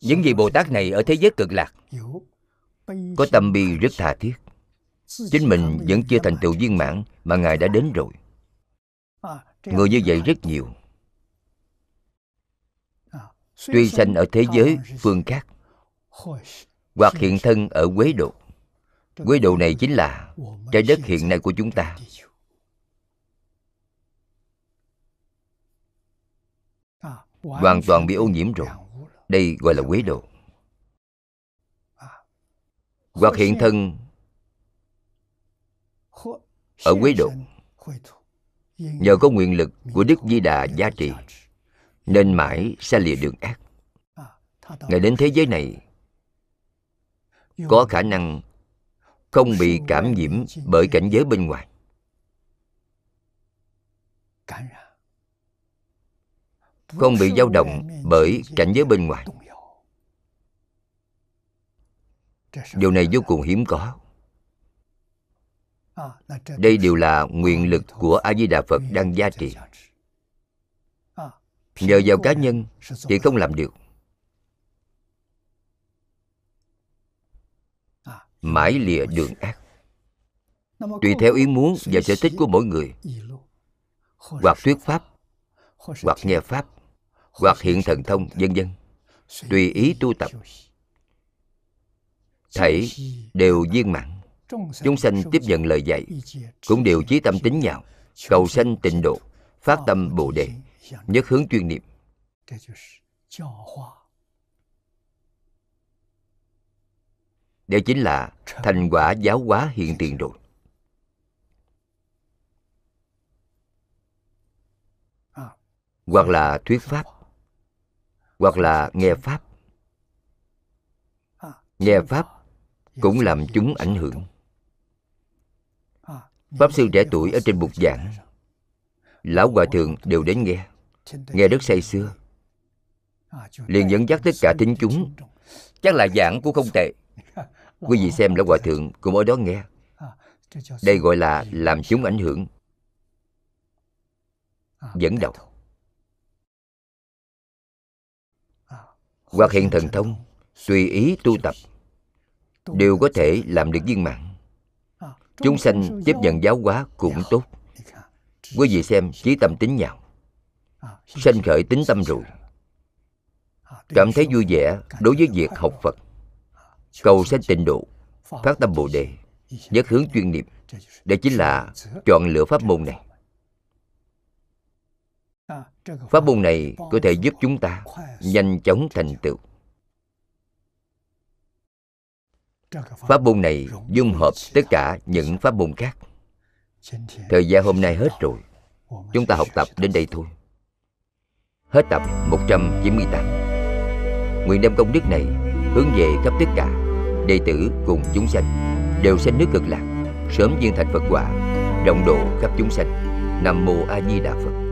Những vị bồ tát này ở thế giới cực lạc có tâm bi rất tha thiết. Chính mình vẫn chưa thành tựu viên mãn mà ngài đã đến rồi. Người như vậy rất nhiều. Tuy sanh ở thế giới phương khác hoặc hiện thân ở quế độ quế độ này chính là trái đất hiện nay của chúng ta. Hoàn toàn bị ô nhiễm rồi. Đây gọi là quế độ hoặc hiện thân ở quế độ nhờ có nguyện lực của đức di đà gia trì nên mãi xa lìa đường ác. Ngài đến thế giới này có khả năng không bị cảm nhiễm bởi cảnh giới bên ngoài. Không bị dao động bởi cảnh giới bên ngoài. điều này vô cùng hiếm có. Đây đều là nguyện lực của a di đà phật đang gia trì. nhờ vào cá nhân thì không làm được mãi lìa đường ác. Tùy theo ý muốn và sở thích của mỗi người. Hoặc thuyết pháp, hoặc nghe pháp, hoặc hiện thần thông, vân vân. Tùy ý tu tập. Thảy đều viên mãn. Chúng sanh tiếp nhận lời dạy, cũng đều chí tâm tính nhau cầu sanh tịnh độ, phát tâm bồ đề, nhất hướng chuyên niệm. Đó chính là thành quả giáo hóa hiện tiền rồi hoặc là thuyết pháp. Hoặc là nghe pháp. Nghe pháp cũng làm chúng ảnh hưởng. Pháp sư trẻ tuổi ở trên bục giảng, lão hòa thượng đều đến nghe. Nghe rất say sưa. Liền dẫn dắt tất cả thính chúng. Chắc là giảng cũng không tệ quý vị xem lão hòa thượng cũng ở đó nghe. Đây gọi là làm chúng ảnh hưởng. Dẫn đầu. Hoặc hiện thần thông tùy ý tu tập. đều có thể làm được viên mãn. Chúng sanh tiếp nhận giáo hóa cũng tốt. Quý vị xem chí tâm tính nhạo. Sanh khởi tính tâm rồi. Cảm thấy vui vẻ đối với việc học phật cầu sanh tịnh độ, phát tâm bồ đề nhất hướng chuyên niệm. Đây chính là chọn lựa pháp môn này. Pháp môn này có thể giúp chúng ta nhanh chóng thành tựu. Pháp môn này dung hợp tất cả những pháp môn khác. Thời gian hôm nay hết rồi, chúng ta học tập đến đây thôi. Hết tập 198 nguyện đem công đức này hướng về khắp tất cả đệ tử cùng chúng sanh, đều sanh nước cực lạc, sớm viên thành phật quả, rộng độ khắp chúng sanh. Nam mô a di đà phật.